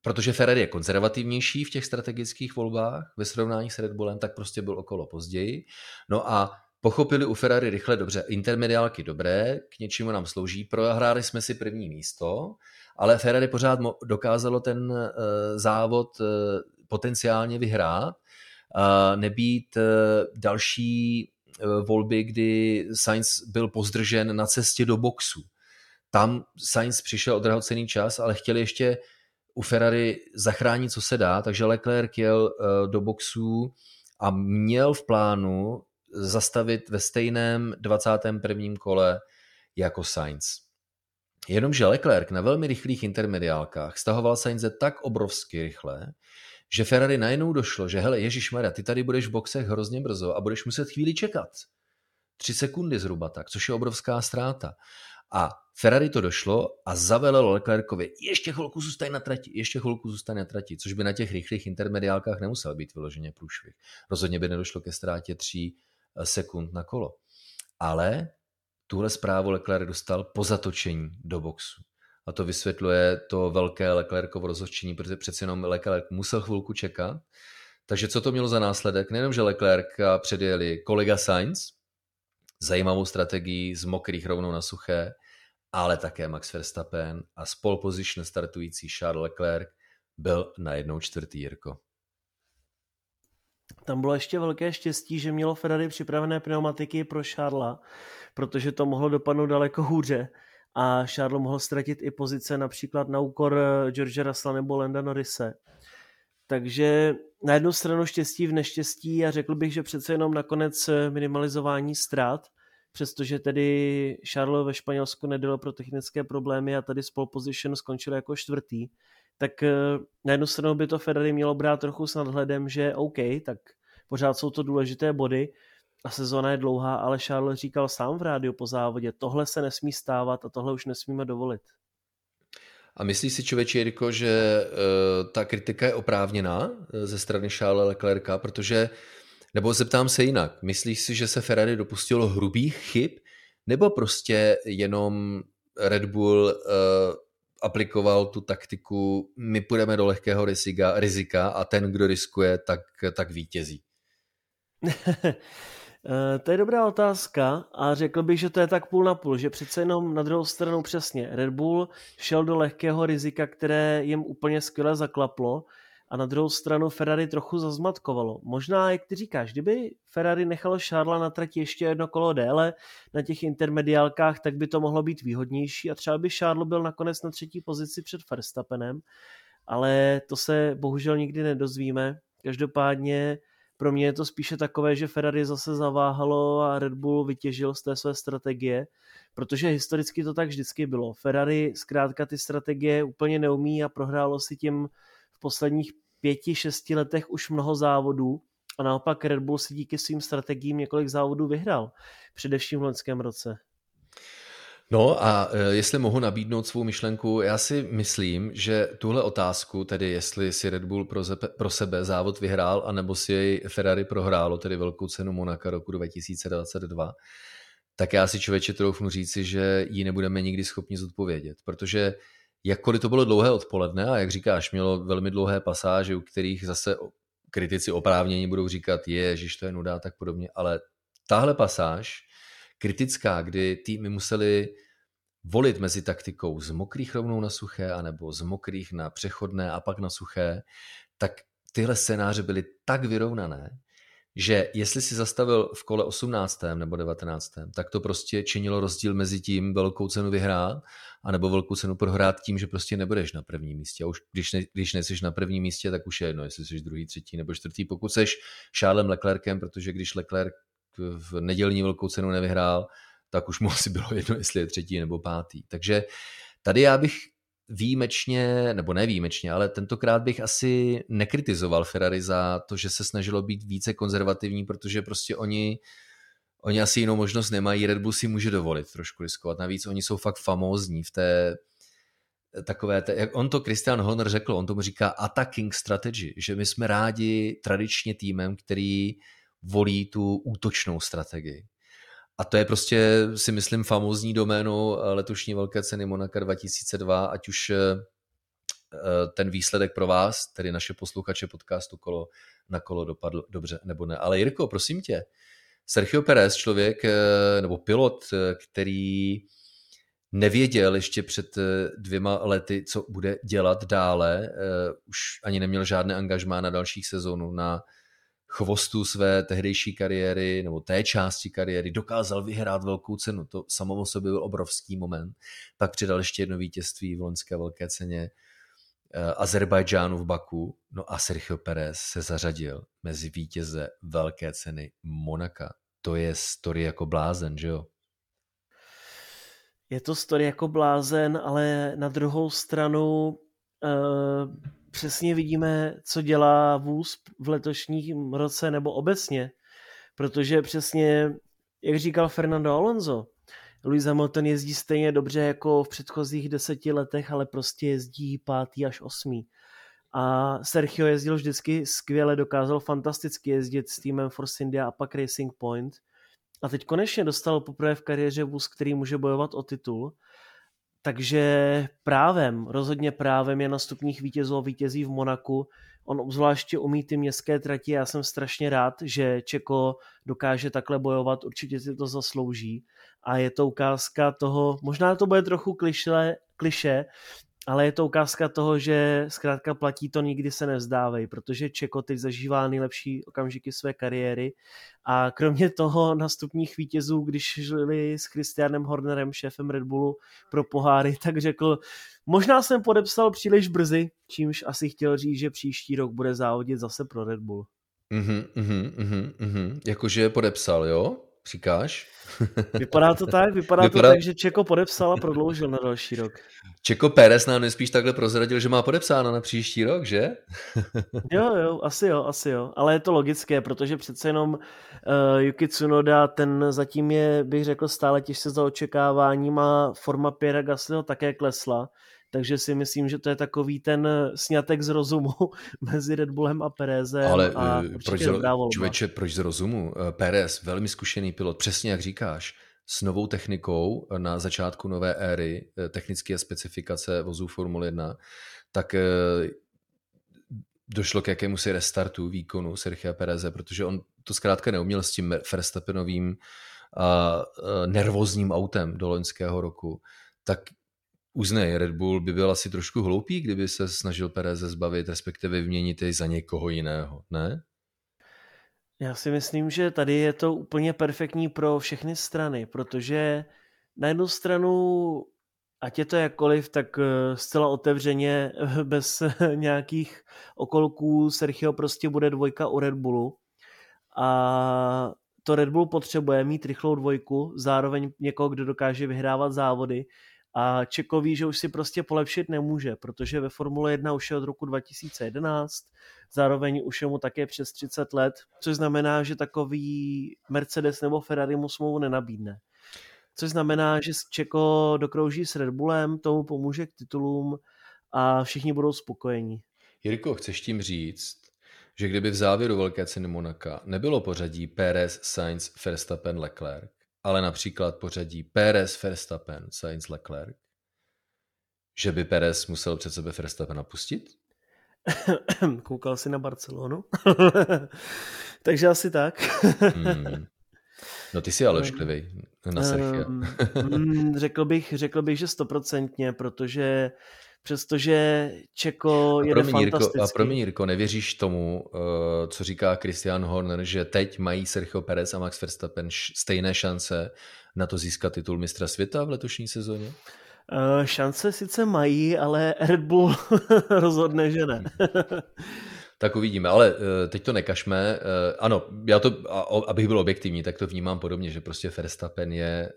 Speaker 3: protože Ferrari je konzervativnější v těch strategických volbách ve srovnání s Red Bullem, tak prostě byl okolo později. No a Pochopili u Ferrari rychle dobře, intermediálky dobré, k něčemu nám slouží, prohráli jsme si první místo, ale Ferrari pořád dokázalo ten uh, závod uh, potenciálně vyhrát, nebýt uh, další volby, kdy Sainz byl pozdržen na cestě do boxu. Tam Sainz přišel o drahocený čas, ale chtěli ještě u Ferrari zachránit, co se dá, takže Leclerc jel do boxu a měl v plánu zastavit ve stejném 21. kole jako Sainz. Jenomže Leclerc na velmi rychlých intermediálkách stahoval Sainze tak obrovsky rychle, že Ferrari najednou došlo, že hele, Ježíš Maria, ty tady budeš v boxech hrozně brzo a budeš muset chvíli čekat. Tři sekundy zhruba tak, což je obrovská ztráta. A Ferrari to došlo a zavelelo Leclercovi, ještě chvilku zůstaň na trati, ještě chvilku zůstaň na trati, což by na těch rychlých intermediálkách nemusel být vyloženě průšvih. Rozhodně by nedošlo ke ztrátě tří sekund na kolo. Ale tuhle zprávu Leclerc dostal po zatočení do boxu. A to vysvětluje to velké Leclercovo rozhodčení, protože přece jenom Leclerc musel chvilku čekat. Takže co to mělo za následek? Nejenom, že Leclerc předjeli kolega Sainz, zajímavou strategii z mokrých rovnou na suché, ale také Max Verstappen a position startující Charles Leclerc byl na jednou čtvrtý Jirko.
Speaker 4: Tam bylo ještě velké štěstí, že mělo Ferrari připravené pneumatiky pro Charlesa, protože to mohlo dopadnout daleko hůře a Charles mohl ztratit i pozice například na úkor eh, George Russella nebo Landa Norrise. Takže na jednu stranu štěstí v neštěstí a řekl bych, že přece jenom nakonec eh, minimalizování ztrát, přestože tedy Charles ve Španělsku nedalo pro technické problémy a tady z pole position skončil jako čtvrtý, tak eh, na jednu stranu by to Ferrari mělo brát trochu s nadhledem, že OK, tak pořád jsou to důležité body a sezóna je dlouhá, ale Charles říkal sám v rádiu po závodě, tohle se nesmí stávat a tohle už nesmíme dovolit.
Speaker 3: A myslíš si, člověče Jirko, že uh, ta kritika je oprávněná eh, ze strany Charlesa Leclerca, protože, nebo zeptám se jinak, myslíš si, že se Ferrari dopustilo hrubých chyb, nebo prostě jenom Red Bull uh, aplikoval tu taktiku, my půjdeme do lehkého rizika, rizika a ten, kdo riskuje, tak, tak vítězí?
Speaker 4: Eh, to je dobrá otázka a řekl bych, že to je tak půl na půl, že přece jenom na druhou stranu přesně Red Bull šel do lehkého rizika, které jim úplně skvěle zaklaplo a na druhou stranu Ferrari trochu zazmatkovalo. Možná, jak ty říkáš, kdyby Ferrari nechalo Šárla na trati ještě jedno kolo déle na těch intermediálkách, tak by to mohlo být výhodnější a třeba by Šárlo byl nakonec na třetí pozici před Verstappenem, ale to se bohužel nikdy nedozvíme. Každopádně pro mě je to spíše takové, že Ferrari zase zaváhalo a Red Bull vytěžil z té své strategie, protože historicky to tak vždycky bylo. Ferrari zkrátka ty strategie úplně neumí a prohrálo si tím v posledních pěti, šesti letech už mnoho závodů a naopak Red Bull si díky svým strategiím několik závodů vyhrál, především v loňském roce.
Speaker 3: No a e, jestli mohu nabídnout svou myšlenku, já si myslím, že tuhle otázku, tedy jestli si Red Bull pro, zebe, pro sebe závod vyhrál, anebo si jej Ferrari prohrálo, tedy velkou cenu Monaka roku 2022, tak já si člověče troufnu říci, že ji nebudeme nikdy schopni zodpovědět, protože jakkoliv to bylo dlouhé odpoledne a jak říkáš, mělo velmi dlouhé pasáže, u kterých zase kritici oprávnění budou říkat, je, že to je nuda tak podobně, ale tahle pasáž kritická, kdy týmy museli volit mezi taktikou z mokrých rovnou na suché, anebo z mokrých na přechodné a pak na suché, tak tyhle scénáře byly tak vyrovnané, že jestli si zastavil v kole 18. nebo 19., tak to prostě činilo rozdíl mezi tím velkou cenu vyhrát a nebo velkou cenu prohrát tím, že prostě nebudeš na prvním místě. A už když, ne, když nejsi na prvním místě, tak už je jedno, jestli jsi druhý, třetí nebo čtvrtý. Pokud jsi Charlesem Leclerkem, protože když Leclerc v nedělní velkou cenu nevyhrál, tak už mu asi bylo jedno, jestli je třetí nebo pátý. Takže tady já bych výjimečně, nebo nevýjimečně, ale tentokrát bych asi nekritizoval Ferrari za to, že se snažilo být více konzervativní, protože prostě oni, oni asi jinou možnost nemají. Red Bull si může dovolit trošku riskovat. Navíc oni jsou fakt famózní v té takové, té, jak on to Christian Horner řekl, on tomu říká attacking strategy, že my jsme rádi tradičně týmem, který volí tu útočnou strategii. A to je prostě, si myslím, famózní doménou eh, letošní velké ceny Monaka 2002, ať už eh, eh, ten výsledek pro vás, tedy naše posluchače podcastu kolo na kolo dopadl dobře nebo ne. Ale Jirko, prosím tě, Sergio Perez, člověk nebo pilot, který nevěděl ještě před dvěma lety, co bude dělat dále, už ani neměl žádné angažmá na dalších sezónu, na chvostu své tehdejší kariéry nebo té části kariéry dokázal vyhrát velkou cenu. To samo o sobě byl obrovský moment. Pak přidal ještě jedno vítězství v loňské velké ceně eh, Azerbajdžánu v Baku. No a Sergio Perez se zařadil mezi vítěze velké ceny Monaka. To je story jako blázen, že jo?
Speaker 4: Je to story jako blázen, ale na druhou stranu uh přesně vidíme, co dělá vůz v letošním roce nebo obecně, protože přesně, jak říkal Fernando Alonso, Lewis Hamilton jezdí stejně dobře jako v předchozích deseti letech, ale prostě jezdí pátý až osmý. A Sergio jezdil vždycky skvěle, dokázal fantasticky jezdit s týmem Force India a pak Racing Point – a teď konečně dostal poprvé v kariéře vůz, který může bojovat o titul. Takže právem, rozhodně právem je na stupních vítězů a vítězí v Monaku. On obzvláště umí ty městské trati, já jsem strašně rád, že Čeko dokáže takhle bojovat, určitě si to zaslouží. A je to ukázka toho, možná to bude trochu kliše, kliše ale je to ukázka toho, že zkrátka platí to nikdy se nevzdávej, protože Čeko teď zažívá nejlepší okamžiky své kariéry a kromě toho na stupních vítězů, když žili s Christianem Hornerem, šéfem Red Bullu pro poháry, tak řekl, možná jsem podepsal příliš brzy, čímž asi chtěl říct, že příští rok bude závodit zase pro Red Bull.
Speaker 3: Mhm, mhm, mhm, mhm. Jakože podepsal, jo? Říkáš?
Speaker 4: Vypadá to tak, vypadá, vypadá to tak, že Čeko podepsal a prodloužil na další rok.
Speaker 3: Čeko Pérez nám nespíš takhle prozradil, že má podepsáno na příští rok, že?
Speaker 4: jo, jo, asi jo, asi jo. Ale je to logické, protože přece jenom uh, Yuki Tsunoda, ten zatím je, bych řekl, stále těžce za očekáváním a forma Pierre Gaslyho také klesla takže si myslím, že to je takový ten snětek z rozumu mezi Red Bullem a Perezem.
Speaker 3: Ale
Speaker 4: a
Speaker 3: eh, proč, člověče, proč z rozumu? Eh, Perez, velmi zkušený pilot, přesně jak říkáš, s novou technikou na začátku nové éry, eh, technické specifikace vozů Formule 1, tak došlo k jakému si restartu výkonu Sergio Pereze, protože on to zkrátka neuměl s tím Verstappenovým nervózním autem do loňského roku, tak uznej, Red Bull by byl asi trošku hloupý, kdyby se snažil Perez zbavit, respektive vyměnit jej za někoho jiného, ne?
Speaker 4: Já si myslím, že tady je to úplně perfektní pro všechny strany, protože na jednu stranu, ať je to jakkoliv, tak eh, zcela otevřeně, bez nějakých okolků, Sergio prostě bude dvojka u Red Bullu a to Red Bull potřebuje mít rychlou dvojku, zároveň někoho, kdo dokáže vyhrávat závody, a Čeko ví, že už si prostě polepšit nemůže, protože ve Formule 1 už je od roku 2011, zároveň už je mu také přes 30 let, což znamená, že takový Mercedes nebo Ferrari mu smlouvu nenabídne. Což znamená, že Čeko dokrouží s Red Bullem, tomu pomůže k titulům a všichni budou spokojení.
Speaker 3: Jirko, chceš tím říct, že kdyby v závěru velké ceny Monaka nebylo pořadí Pérez, Sainz, Verstappen, Leclerc, ale například pořadí Pérez, Verstappen, Sainz, Leclerc, že by Pérez musel před sebe Verstappen napustit?
Speaker 4: Koukal jsi na Barcelonu? Takže asi tak. hmm.
Speaker 3: No ty jsi ale ošklivý na Sergio.
Speaker 4: um, řekl, bych, řekl bych, že stoprocentně, protože přestože Čeko je fantastický.
Speaker 3: a promiň Jirko, nevěříš tomu, uh, co říká Christian Horner, že teď mají Sergio Perez a Max Verstappen stejné šance na to získat titul mistra světa v letošní sezóně?
Speaker 4: Uh, šance sice mají, ale Red Bull rozhodne, že ne.
Speaker 3: tak uvidíme, ale uh, teď to nekažme. Uh, ano, já to, abych byl objektivní, tak to vnímám podobně, že prostě Verstappen je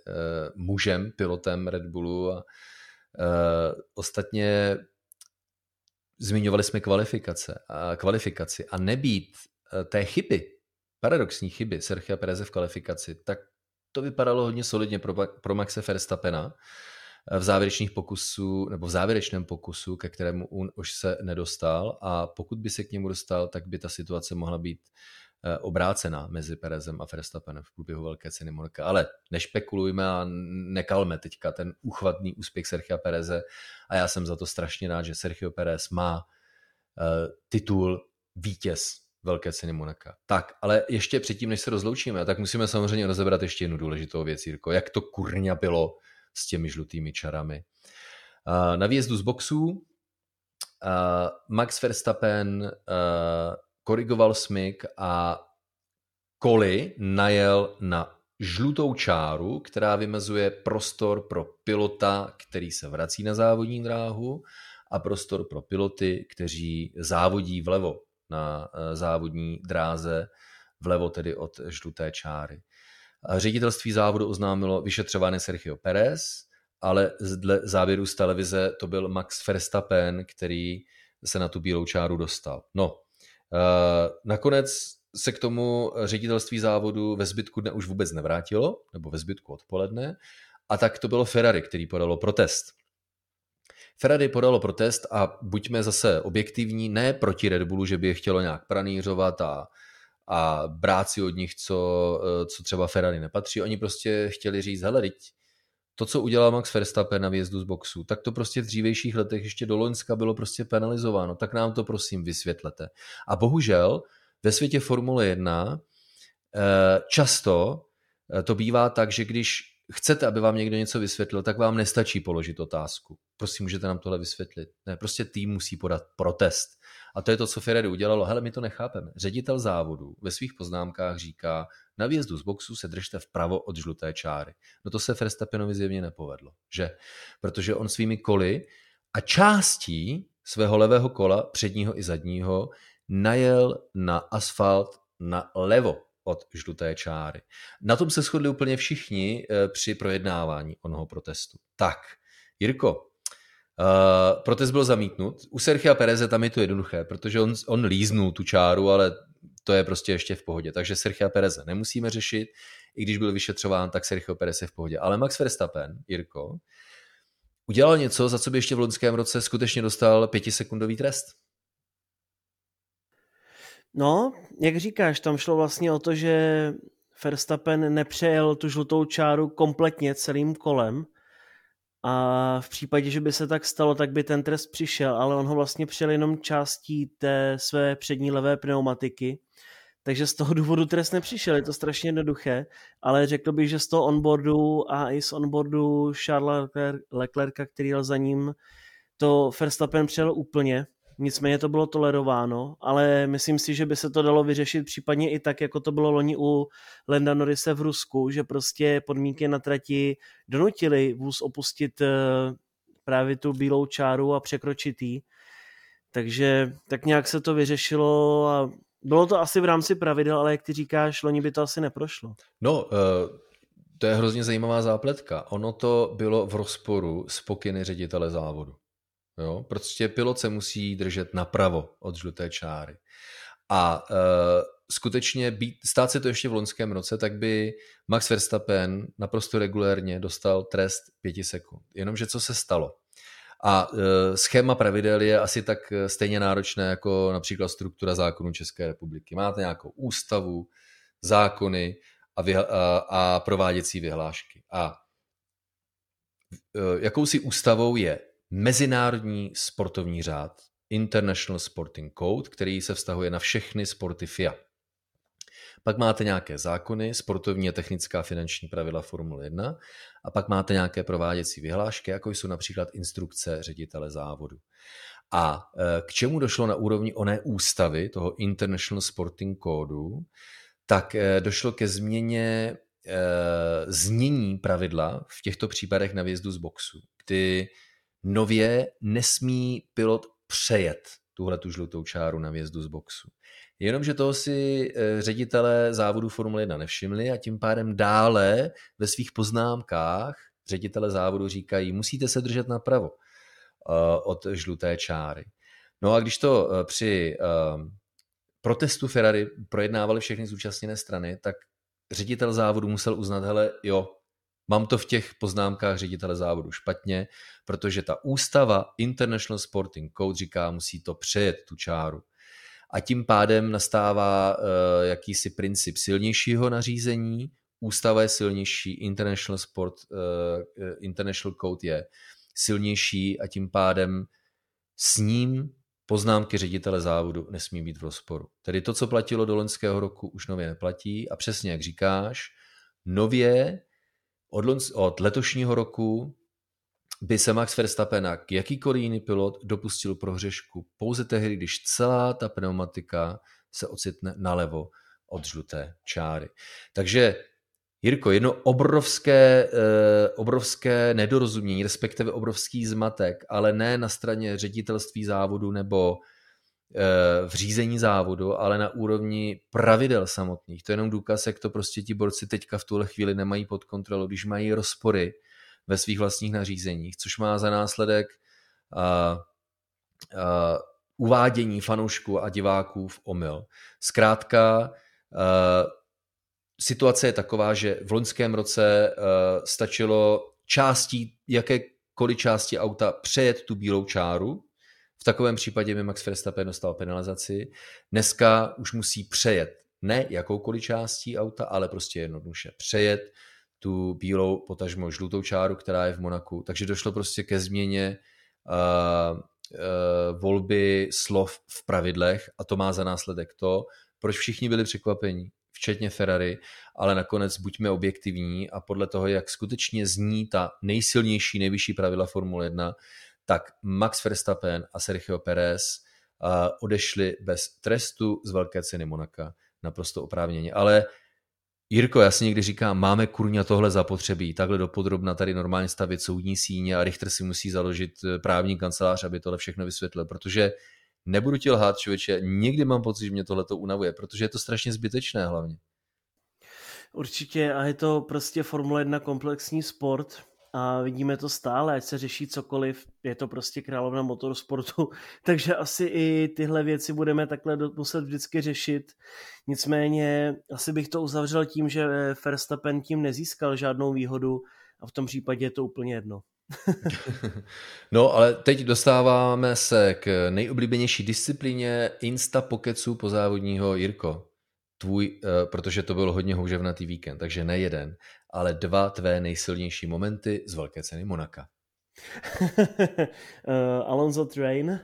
Speaker 3: mužem, pilotem Red Bullu a ostatně zmiňovali jsme kvalifikace a kvalifikaci a nebýt uh, té chyby, paradoxní chyby Sergio Pereze v kvalifikaci, tak to vypadalo hodně solidně pro, pro Maxe Verstappena. Eh, v závěrečných pokusů, nebo v závěrečném pokusu, ke kterému on už se nedostal a pokud by se k němu dostal, tak by ta situace mohla být Eh, obrácená mezi Perezem a Verstappenem v průběhu velké ceny Monaka. Ale nešpekulujme a nekalme teďka ten úchvatný úspěch Sergio Pereze a já jsem za to strašně rád, že Sergio Perez má uh, titul vítěz velké ceny Monaka. Tak, ale ještě předtím, než se rozloučíme, tak musíme samozřejmě rozebrat ještě jednu důležitou věc, Jirko. Jak to kurňa bylo s těmi žlutými čarami. Uh, na výjezdu z boxů Max Verstappen korigoval smyk a Koli najel na žlutou čáru, která vymezuje prostor pro pilota, který se vrací na závodní dráhu a prostor pro piloty, kteří závodí vlevo na eh, závodní dráze, vlevo tedy od žluté čáry. Ředitelství závodu oznámilo vyšetřování Sergio Perez, ale dle závěru z televize to byl Max Verstappen, který se na tu bílou čáru dostal. No, nakonec se k tomu ředitelství závodu ve zbytku dne už vůbec nevrátilo, nebo ve zbytku odpoledne, a tak to bylo Ferrari, který podalo protest. Ferrari podalo protest a buďme zase objektivní, ne proti Red Bullu, že by je chtělo nějak pranířovat a, a brát si od nich, co, eh, co třeba Ferrari nepatří. Oni prostě chtěli říct, hele, teď to, co udělal Max Verstappen na výjezdu z boxu, tak to prostě v dřívejších letech ještě do Loňska bylo prostě penalizováno. Tak nám to prosím vysvětlete. A bohužel ve světě Formule 1 eh, často eh, to bývá tak, že když chcete, aby vám někdo něco vysvětlil, tak vám nestačí položit otázku. Prosím, můžete nám tohle vysvětlit. Ne, prostě tým musí podat protest. A to je to, co Ferrari udělalo. Hele, my to nechápeme. Ředitel závodu ve svých poznámkách říká, na výjezdu z boxu se držte vpravo od žluté čáry. No to se Verstappenovi zjevně nepovedlo, že? Protože on svými koly a částí svého levého kola, předního i zadního, najel na asfalt na levo od žluté čáry. Na tom se shodli úplně všichni eh, při projednávání onoho protestu. Tak, Jirko, uh, protest byl zamítnut. U Serchia Pereze tam je to jednoduché, protože on, on líznul tu čáru, ale to je prostě ještě v pohodě. Takže Sergio Pereze nemusíme řešit. I když byl vyšetřován, tak Sergio Perez je v pohodě. Ale Max Verstappen, Jirko, udělal něco, za co by ještě v loňském roce skutečně dostal pětisekundový trest.
Speaker 4: No, jak říkáš, tam šlo vlastně o to, že Verstappen nepřejel tu žlutou čáru kompletně celým kolem a v případě, že by se tak stalo, tak by ten trest přišel, ale on ho vlastně přijel jenom částí té své přední levé pneumatiky, takže z toho důvodu trest nepřišel, je to strašně jednoduché, ale řekl bych, že z toho onboardu a i z onboardu Charlesa Leclerca, který jel za ním, to Verstappen přijel úplně, nicméně to bylo tolerováno, ale myslím si, že by se to dalo vyřešit případně i tak, jako to bylo loni u Lenda Norrise v Rusku, že prostě podmínky na trati donutili vůz opustit eh, právě tu bílou čáru a překročit jí. Takže tak nějak se to vyřešilo a bylo to asi v rámci pravidel, ale jak ty říkáš, loni by to asi neprošlo.
Speaker 3: No, uh, to je hrozně zajímavá zápletka. Ono to bylo v rozporu s pokyny ředitele závodu. Jo? Prostě pilot se musí držet napravo od žluté čáry. A uh, skutečně být, stát se to ještě v loňském roce, tak by Max Verstappen naprosto regulérně dostal trest pěti sekund. Jenomže co se stalo? A uh, schéma pravidel je asi tak stejně náročné jako například struktura zákonů České republiky. Máte nějakou ústavu, zákony a, vyha- a, a prováděcí vyhlášky. A uh, jakousi ústavou je Mezinárodní sportovní řád, International Sporting Code, který se vztahuje na všechny sporty FIA. Pak máte nějaké zákony, sportovní a technická finanční pravidla Formule 1 a pak máte nějaké prováděcí vyhlášky, jako jsou například instrukce ředitele závodu. A e, k čemu došlo na úrovni oné ústavy, toho International Sporting Code, tak e, došlo ke změně e, znění pravidla v těchto případech na výjezdu z boxu, kdy nově nesmí pilot přejet tuhle tu žlutou čáru na vjezdu z boxu. Jenomže toho si eh, ředitelé závodu Formule 1 nevšimli a tím pádem dále ve svých poznámkách ředitele závodu říkají, musíte se držet napravo eh, od žluté čáry. No a když to eh, při protestu Ferrari projednávali všechny zúčastněné strany, tak ředitel závodu musel uznat, hele, jo, Mám to v těch poznámkách ředitele závodu špatně, protože ta ústava International Sporting Code říká, musí to přejet tu čáru. A tím pádem nastává uh, jakýsi princip silnějšího nařízení, ústava je silnější, International Sport, uh, International Code je silnější a tím pádem s ním poznámky ředitele závodu nesmí být v rozporu. Tedy to, co platilo do loňského roku, už nově neplatí a přesně jak říkáš, nově od, od letošního roku by se Max Verstappen jak jakýkoliv jiný pilot dopustil prohřešku pouze tehdy, když celá ta pneumatika se ocitne nalevo od žluté čáry. Takže Jirko, jedno obrovské, eh, obrovské nedorozumění, respektive obrovský zmatek, ale ne na straně ředitelství závodu nebo Eh, v řízení závodu, ale na úrovni pravidel samotných. To je jenom důkaz, jak to prostě ti borci teďka v tuhle chvíli nemají pod kontrolou, když mají rozpory ve svých vlastních nařízeních, což má za následek a, a, uvádění fanoušků a diváků v omyl. Zkrátka, a, situace je taková, že v loňském roce a, stačilo částí, jakékoliv části auta přejet tu bílou čáru, v takovém případě by Max Verstappen dostal penalizaci. Dneska už musí přejet ne jakoukoliv částí auta, ale prostě jednoduše přejet tu bílou, potažmo žlutou čáru, která je v Monaku. Takže došlo prostě ke změně uh, uh, volby slov v pravidlech a to má za následek to, proč všichni byli překvapení, včetně Ferrari, ale nakonec buďme objektivní a podle toho, jak skutečně zní ta nejsilnější, nejvyšší pravidla Formule 1, tak Max Verstappen a Sergio Perez uh, odešli bez trestu z velké ceny Monaka naprosto oprávněně. Ale Jirko, já si někdy říkám, máme kurňa tohle zapotřebí, takhle dopodrobna tady normálně stavit soudní síně a Richter si musí založit eh, právní kancelář, aby tohle všechno vysvětlil, protože nebudu ti lhát, člověče, někdy mám pocit, že mě tohle to unavuje, protože je to strašně zbytečné hlavně.
Speaker 4: Určitě a je to prostě Formule 1 komplexní sport a vidíme to stále, ať se řeší cokoliv, je to prostě královna motorsportu, takže asi i tyhle věci budeme takhle muset vždycky řešit. Nicméně asi bych to uzavřel tím, že Verstappen tím nezískal žádnou výhodu a v tom případě je to úplně jedno.
Speaker 3: no, ale teď dostáváme se k nejoblíbenější disciplíně Insta Pokeců po závodního Jirko. Tvůj, uh, protože to byl hodně houževnatý víkend, takže ne jeden, ale dva tvé nejsilnější momenty z velké ceny Monaka.
Speaker 4: uh, Alonso Train.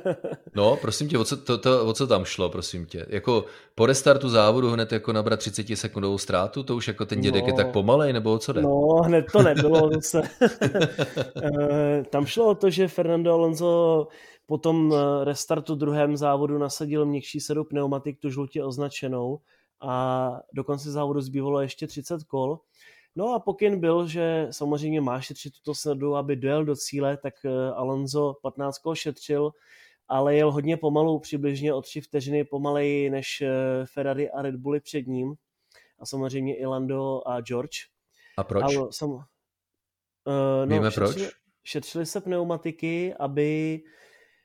Speaker 3: no, prosím tě, o co, to, to, o co tam šlo, prosím tě? Jako po restartu závodu hned jako nabrat 30 sekundovou ztrátu, to už jako ten dědek no, je tak pomalej, nebo o co jde?
Speaker 4: No, hned to nebylo zase. uh, tam šlo o to, že Fernando Alonso po tom restartu druhém závodu nasadil měkčí sedu pneumatik, tu žlutě označenou a do konce závodu zbývalo ještě 30 kol No a pokyn byl, že samozřejmě má šetřit tuto sledu, aby dojel do cíle, tak eh, Alonso 15 kol šetřil, ale jel hodně pomalu, přibližně o 3 vteřiny pomaleji než eh, Ferrari a Red Bulli před ním. A samozřejmě i Lando a George.
Speaker 3: A proč? Ale, sam, uh, no, Víme šetřili, proč?
Speaker 4: Šetřili se pneumatiky, aby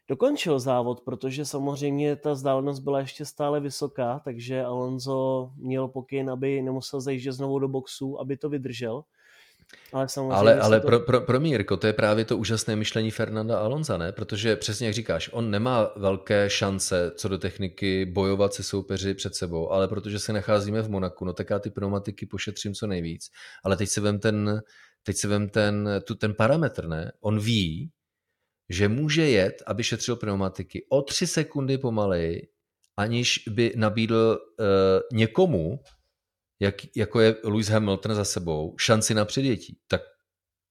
Speaker 4: dokončil závod, protože samozřejmě ta vzdálenost byla ještě stále vysoká, takže Alonso měl pokyn, aby nemusel zajíždět znovu do boxu, aby to vydržel.
Speaker 3: Ale, ale, ale to... pro, pro, pro mě, Jirko, to je právě to úžasné myšlení Fernanda Alonza, ne? Protože přesně jak říkáš, on nemá velké šance co do techniky bojovat se soupeři před sebou, ale protože se nacházíme v Monaku, no tak já ty pneumatiky pošetřím co nejvíc. Ale teď se vem ten, teď se vem ten, tu, ten parametr, ne? On ví, že může jet, aby šetřil pneumatiky o tři sekundy pomaleji, aniž by nabídl uh, někomu, jak, jako je Lewis Hamilton za sebou, šanci na předjetí. Tak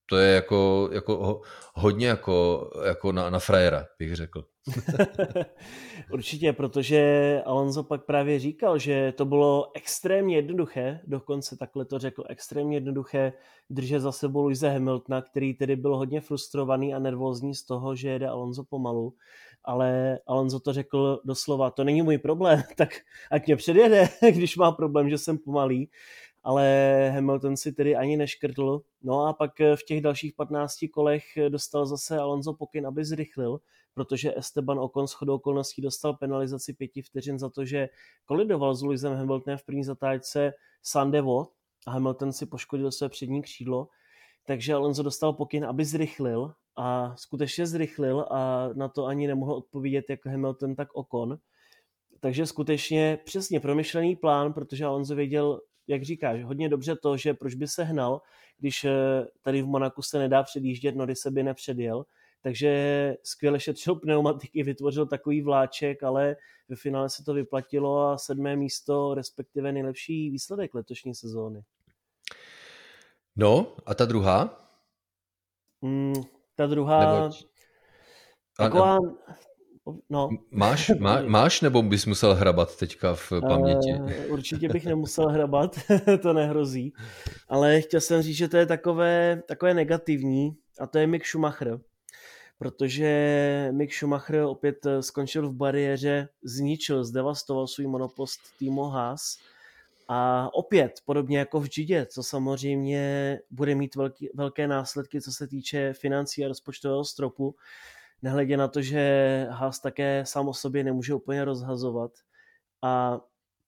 Speaker 3: to je jako, jako hodně jako, jako na, na frajera, bych řekl.
Speaker 4: Určitě, protože Alonso pak právě říkal, že to bylo extrémně jednoduché, dokonce takhle to řekl, extrémně jednoduché držet za sebou Luise Hamiltona, který tedy byl hodně frustrovaný a nervózní z toho, že jede Alonso pomalu, ale Alonso to řekl doslova, to není můj problém, tak ať mě předjede, když má problém, že jsem pomalý. Ale Hamilton si tedy ani neškrtl. No a pak v těch dalších 15 kolech dostal zase Alonso pokyn, aby zrychlil, protože Esteban Ocon shodou okolností dostal penalizaci pěti vteřin za to, že kolidoval s Lewisem Hamiltonem v první zatáčce Sandevo a Hamilton si poškodil své přední křídlo, takže Alonso dostal pokyn, aby zrychlil a skutečně zrychlil a na to ani nemohl odpovědět jak Hamilton, tak Ocon. Takže skutečně přesně promyšlený plán, protože Alonso věděl, jak říkáš, hodně dobře to, že proč by se hnal, když eh, tady v Monaku se nedá předjíždět, no se by nepředjel, takže skvěle šetřil pneumatiky, vytvořil takový vláček, ale ve finále se to vyplatilo a sedmé místo, respektive nejlepší výsledek letošní sezóny.
Speaker 3: No, a ta druhá?
Speaker 4: Mm, ta druhá... Nebo... Taková, No.
Speaker 3: Máš, má, máš nebo bys musel hrabat teďka v paměti? Uh,
Speaker 4: určitě bych nemusel hrabat, to nehrozí. Ale chtěl jsem říct, že to je takové, takové negativní a to je Mick Schumacher. Protože Mick Schumacher opět skončil v bariéře, zničil, zdevastoval svůj monopost týmu Haas. A opět, podobně jako v Gidě, co samozřejmě bude mít velký, velké následky, co se týče financí a rozpočtového stropu, nehledě na to, že Haas také sám o sobě nemůže úplně rozhazovat. A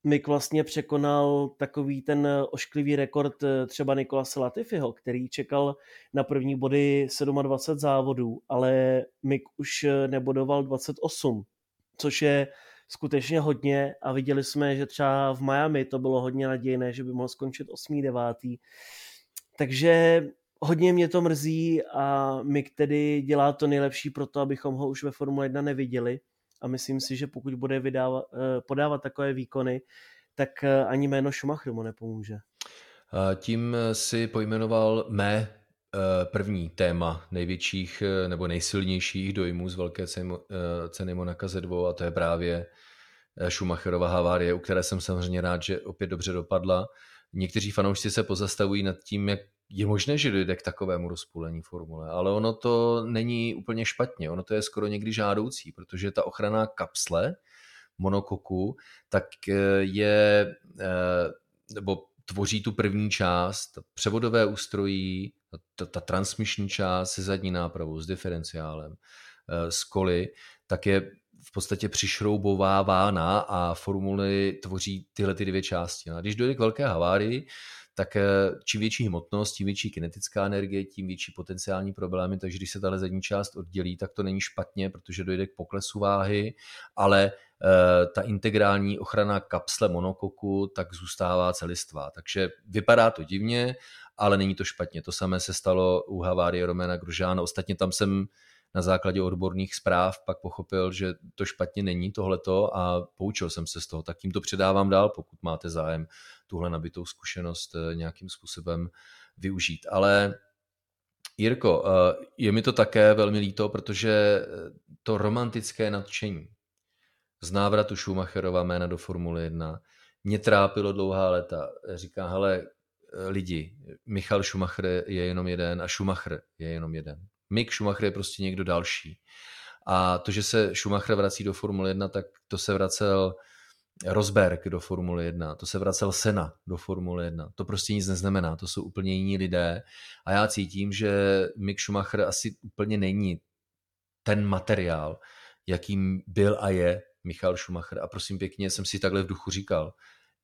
Speaker 4: Mick vlastně překonal takový ten ošklivý rekord eh, třeba Nikola Latifiho, který čekal na první body 27 závodů, ale Mick už eh, nebodoval 28, což je skutečně hodně a viděli jsme, že třeba v Miami to bylo hodně nadějné, že by mohl skončit 8. 9. Takže hodně mě to mrzí a Mick tedy dělá to nejlepší pro to, abychom ho už ve Formule 1 neviděli a myslím si, že pokud bude vydávat, eh, podávat takové výkony, tak eh, ani jméno Schumacher mu nepomůže.
Speaker 3: Tím si pojmenoval mé eh, první téma největších nebo nejsilnějších dojmů z velké ceny Monaka Z2 a to je právě Schumacherova havárie, u které jsem samozřejmě rád, že opět dobře dopadla. Někteří fanoušci se pozastavují nad tím, jak je možné, že dojde k takovému rozpůlení formule, ale ono to není úplně špatně, ono to je skoro někdy žádoucí, protože ta ochranná kapsle monokoku, tak eh, je, eh, nebo tvoří tu první část, převodové ústrojí, ta, ta transmisní část se zadní nápravou, s diferenciálem, eh, s koly, tak je v podstatě přišroubovávána a formuly tvoří tyhle ty dvě části. No a když dojde k velké havárii, tak eh, čím větší hmotnost, tím větší kinetická energie, tím větší potenciální problémy, takže když se tahle zadní část oddělí, tak to není špatně, protože dojde k poklesu váhy, ale e, ta integrální ochrana kapsle monokoku tak zůstává celistvá. Takže vypadá to divně, ale není to špatně. To samé se stalo u havárie Romena Gružána. Ostatně tam jsem na základě odborných zpráv pak pochopil, že to špatně není tohleto a poučil jsem se z toho, tak tím to předávám dál, pokud máte zájem tuhle nabitou zkušenost eh, nějakým způsobem využít. Ale Jirko, eh, je mi to také velmi líto, protože eh, to romantické nadšení z návratu Schumacherova jména do Formule 1 mě trápilo dlouhá léta. Říká, hele, lidi, Michal Schumacher je jenom jeden a Schumacher je jenom jeden. Mick Schumacher je prostě někdo další. A to, že se Schumacher vrací do Formule 1, tak to se vracel Rosberg do Formule 1, to se vracel Sena do Formule 1. To prostě nic neznamená, to jsou úplně jiní lidé. A já cítím, že Mick Schumacher asi úplně není ten materiál, jakým byl a je Michal Schumacher. A prosím pěkně, jsem si takhle v duchu říkal,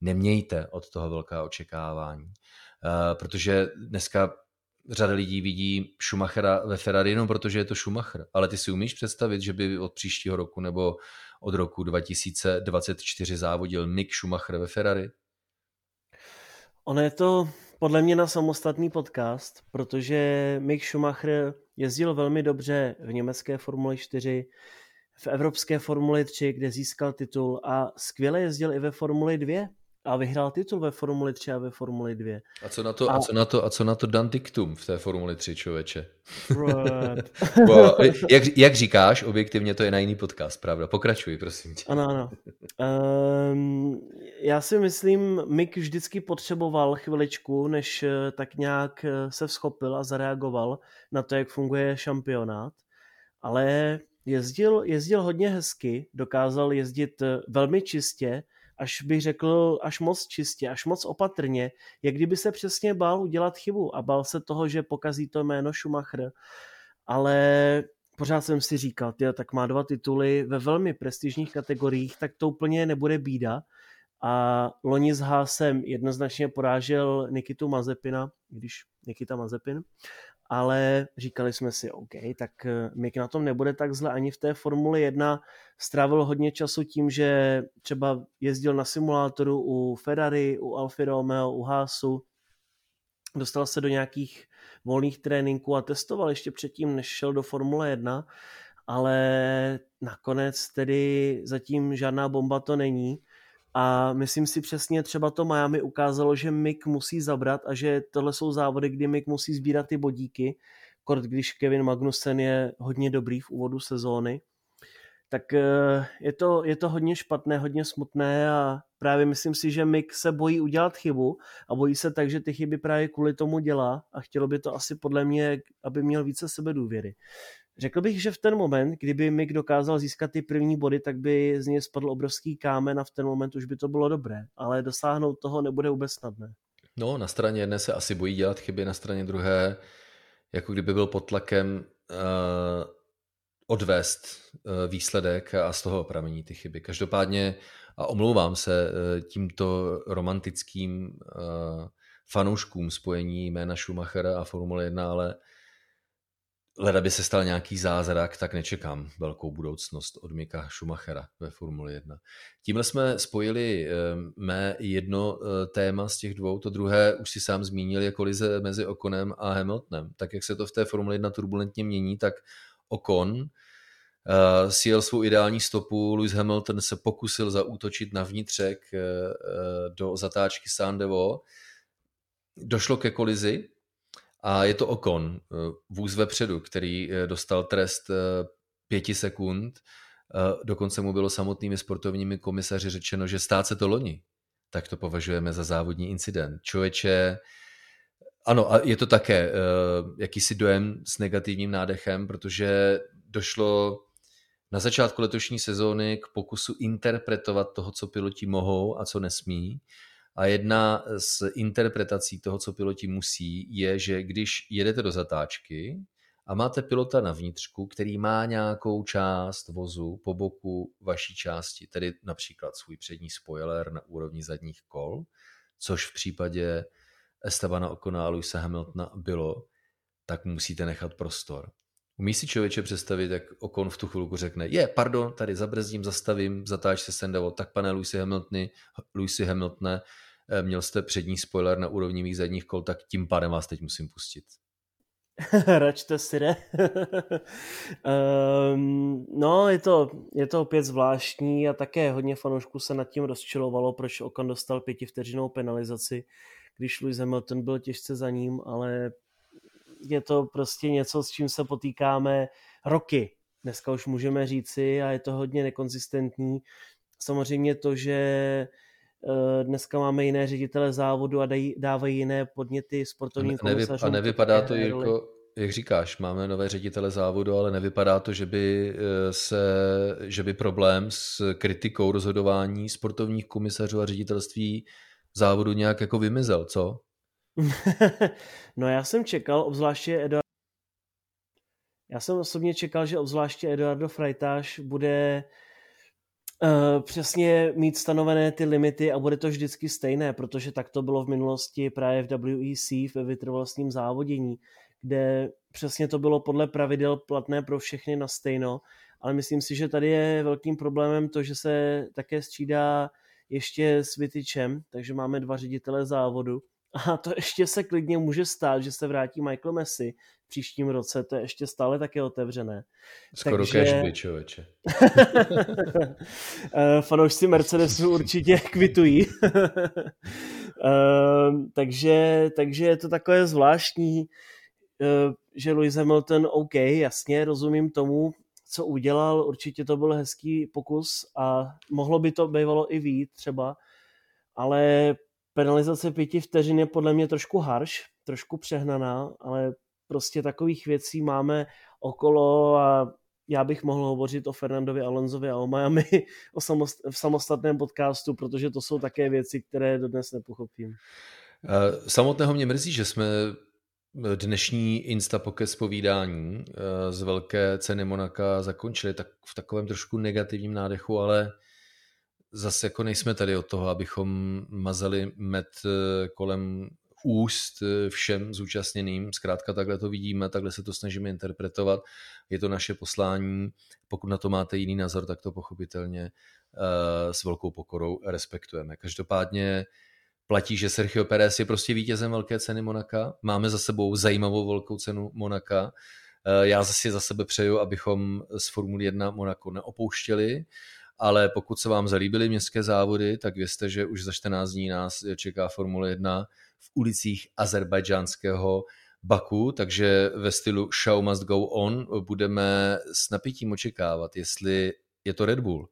Speaker 3: nemějte od toho velká očekávání. Uh, protože dneska řada lidí vidí Schumachera ve Ferrari jenom protože je to Schumacher. Ale ty si umíš představit, že by od příštího roku nebo od roku 2024 závodil Mick Schumacher ve Ferrari?
Speaker 4: Ono je to podle mě na samostatný podcast, protože Mick Schumacher jezdil velmi dobře v německé Formuli 4, v evropské Formuli 3, kde získal titul a skvěle jezdil i ve Formuli 2, a vyhrál titul ve Formuli 3 a ve Formuli 2.
Speaker 3: A co na to, a... a co na to, a co na to Dan Dictum v té Formuli 3, člověče? jak, jak říkáš, objektivně to je na jiný podcast, pravda? Pokračuj, prosím tě.
Speaker 4: Ano, ano. Um, já si myslím, Mick vždycky potřeboval chviličku, než eh, tak nějak eh, se vzchopil a zareagoval na to, jak funguje šampionát, ale jezdil, jezdil hodně hezky, dokázal jezdit eh, velmi čistě, až bych řekl, až moc čistě, až moc opatrně, jak kdyby se přesně bál udělat chybu a bál se toho, že pokazí to jméno Schumacher. Ale pořád jsem si říkal, tyjo, tak má dva tituly ve velmi prestižních kategoriích, tak to úplně nebude bída. A loni s Hásem jednoznačně porážel Nikitu Mazepina, když Nikita Mazepin, ale říkali jsme si, OK, tak eh, Mick na tom nebude tak zle ani v té Formuli 1. Strávil hodně času tím, že třeba jezdil na simulátoru u Ferrari, u Alfa Romeo, u Haasu, dostal se do nějakých volných tréninků a testoval ještě předtím, než šel do Formule 1, ale nakonec tedy zatím žádná bomba to není a myslím si přesně třeba to Miami ukázalo, že Mick musí zabrat a že tohle jsou závody, kdy Mick musí sbírat ty bodíky, kort když Kevin Magnussen je hodně dobrý v úvodu sezóny. Tak eh, je to, je to hodně špatné, hodně smutné a právě myslím si, že Mick se bojí udělat chybu a bojí se tak, že ty chyby právě kvůli tomu dělá a chtělo by to asi podle mě, aby měl více sebe důvěry. Řekl bych, že v ten moment, kdyby Mick dokázal získat ty první body, tak by z něj spadl obrovský kámen a v ten moment už by to bylo dobré, ale dosáhnout toho nebude vůbec snadné.
Speaker 3: No, na straně jedné se asi bojí dělat chyby, na straně druhé, jako kdyby byl pod tlakem uh, odvést uh, výsledek a z toho pramení ty chyby. Každopádně, a omlouvám se uh, tímto romantickým uh, fanouškům spojení jména Schumachera a Formule 1, ale leda by se stal nějaký zázrak, tak nečekám velkou budoucnost od Mika Schumachera ve Formuli 1. Tímhle jsme spojili eh, mé jedno eh, téma z těch dvou, to druhé už si sám zmínil, je kolize mezi Okonem a Hamiltonem. Tak jak se to v té Formuli 1 turbulentně mění, tak Okon uh, sjel svou ideální stopu, Lewis Hamilton se pokusil zaútočit na vnitřek do zatáčky Sandevo, došlo ke kolizi, a je to Okon, eh, vůz vepředu, který eh, dostal trest eh, pěti sekund. Dokonce mu bylo samotnými sportovními komisaři řečeno, že stát se to loni. Tak to považujeme za závodní incident. Člověče, ano, a je to také jakýsi dojem s negativním nádechem, protože došlo na začátku letošní sezóny k pokusu interpretovat toho, co piloti mohou a co nesmí. A jedna z interpretací toho, co piloti musí, je, že když jedete do zatáčky a máte pilota na vnitřku, který má nějakou část vozu po boku vaší části, tedy například svůj přední spoiler na úrovni zadních kol, což v případě Estebana Okona a Luisa Hamiltona bylo, tak musíte nechat prostor. Umí si člověče představit, jak Okon v tu chvilku řekne, je, pardon, tady zabrzdím, zastavím, zatáč se Sendavo, tak pane Luisi Hamiltony, Luisi Hamiltone, měl jste přední spoiler na úrovni mých zadních kol, tak tím pádem vás teď musím pustit.
Speaker 4: Račte si, ne? um, no, je to, je to opět zvláštní a také hodně fanoušků se nad tím rozčilovalo, proč Okan dostal pětivteřinou penalizaci, když Lewis Hamilton byl těžce za ním, ale je to prostě něco, s čím se potýkáme roky. Dneska už můžeme říci a je to hodně nekonzistentní. Samozřejmě to, že eh, dneska máme jiné ředitele závodu a dají, dávají jiné podněty sportovním komisařům.
Speaker 3: A nevypadá to, Jirko, jak říkáš, máme nové ředitele závodu, ale nevypadá to, že by, eh, se, že by problém s kritikou rozhodování sportovních komisařů a ředitelství závodu nějak jako vymizel, co?
Speaker 4: no já jsem čekal, obzvláště Eduard... Já jsem osobně čekal, že obzvláště Eduardo Freitas bude uh, přesně mít stanovené ty limity a bude to vždycky stejné, protože tak to bylo v minulosti právě v WEC, ve vytrvalostním závodění, kde přesně to bylo podle pravidel platné pro všechny na stejno, ale myslím si, že tady je velkým problémem to, že se také střídá ještě s Vytyčem, takže máme dva ředitele závodu a to ještě se klidně může stát, že se vrátí Michael Messi v příštím roce, to je ještě stále také otevřené.
Speaker 3: Skoro Takže... cashby, člověče.
Speaker 4: Eh, fanoušci Mercedesu určitě kvitují. Ehm, takže, takže je to takové zvláštní, eh, že Lewis Hamilton, OK, jasně, rozumím tomu, co udělal, určitě to byl hezký pokus a mohlo by to bývalo i vít třeba, ale penalizace pěti vteřin je podle mě trošku harš, trošku přehnaná, ale prostě takových věcí máme okolo a já bych mohl hovořit o Fernandovi Alonsovi a o Miami o samost- v samostatném podcastu, protože to jsou také věci, které dodnes nepochopím.
Speaker 3: Eh, samotného mě mrzí, že jsme dnešní Instapokes povídání eh, z velké ceny Monaka zakončili tak v takovém trošku negativním nádechu, ale zase jako nejsme tady od toho, abychom mazali med eh, kolem úst eh, všem zúčastněným. Zkrátka takhle to vidíme, takhle se to snažíme interpretovat. Je to naše poslání. Pokud na to máte jiný názor, tak to pochopitelně uh, s velkou pokorou respektujeme. Každopádně platí, že Sergio Pérez je prostě vítězem velké ceny Monaka. Máme za sebou zajímavou velkou cenu Monaka. Já zase za sebe přeju, abychom z Formule 1 Monako neopouštěli ale pokud se vám zalíbily městské závody, tak vězte, že už za 14 dní nás čeká Formule 1 v ulicích azerbajdžánského Baku, takže ve stylu Show must go on budeme s napětím očekávat, jestli je to Red Bull.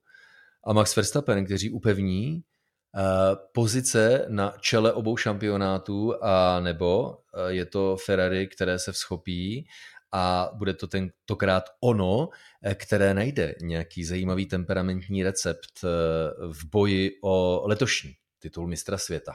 Speaker 3: A Max Verstappen, kteří upevní eh, pozice na čele obou šampionátů a nebo eh, je to Ferrari, které se vzchopí a bude to tentokrát ono, eh, které najde nějaký zajímavý temperamentní recept eh, v boji o letošní titul mistra světa.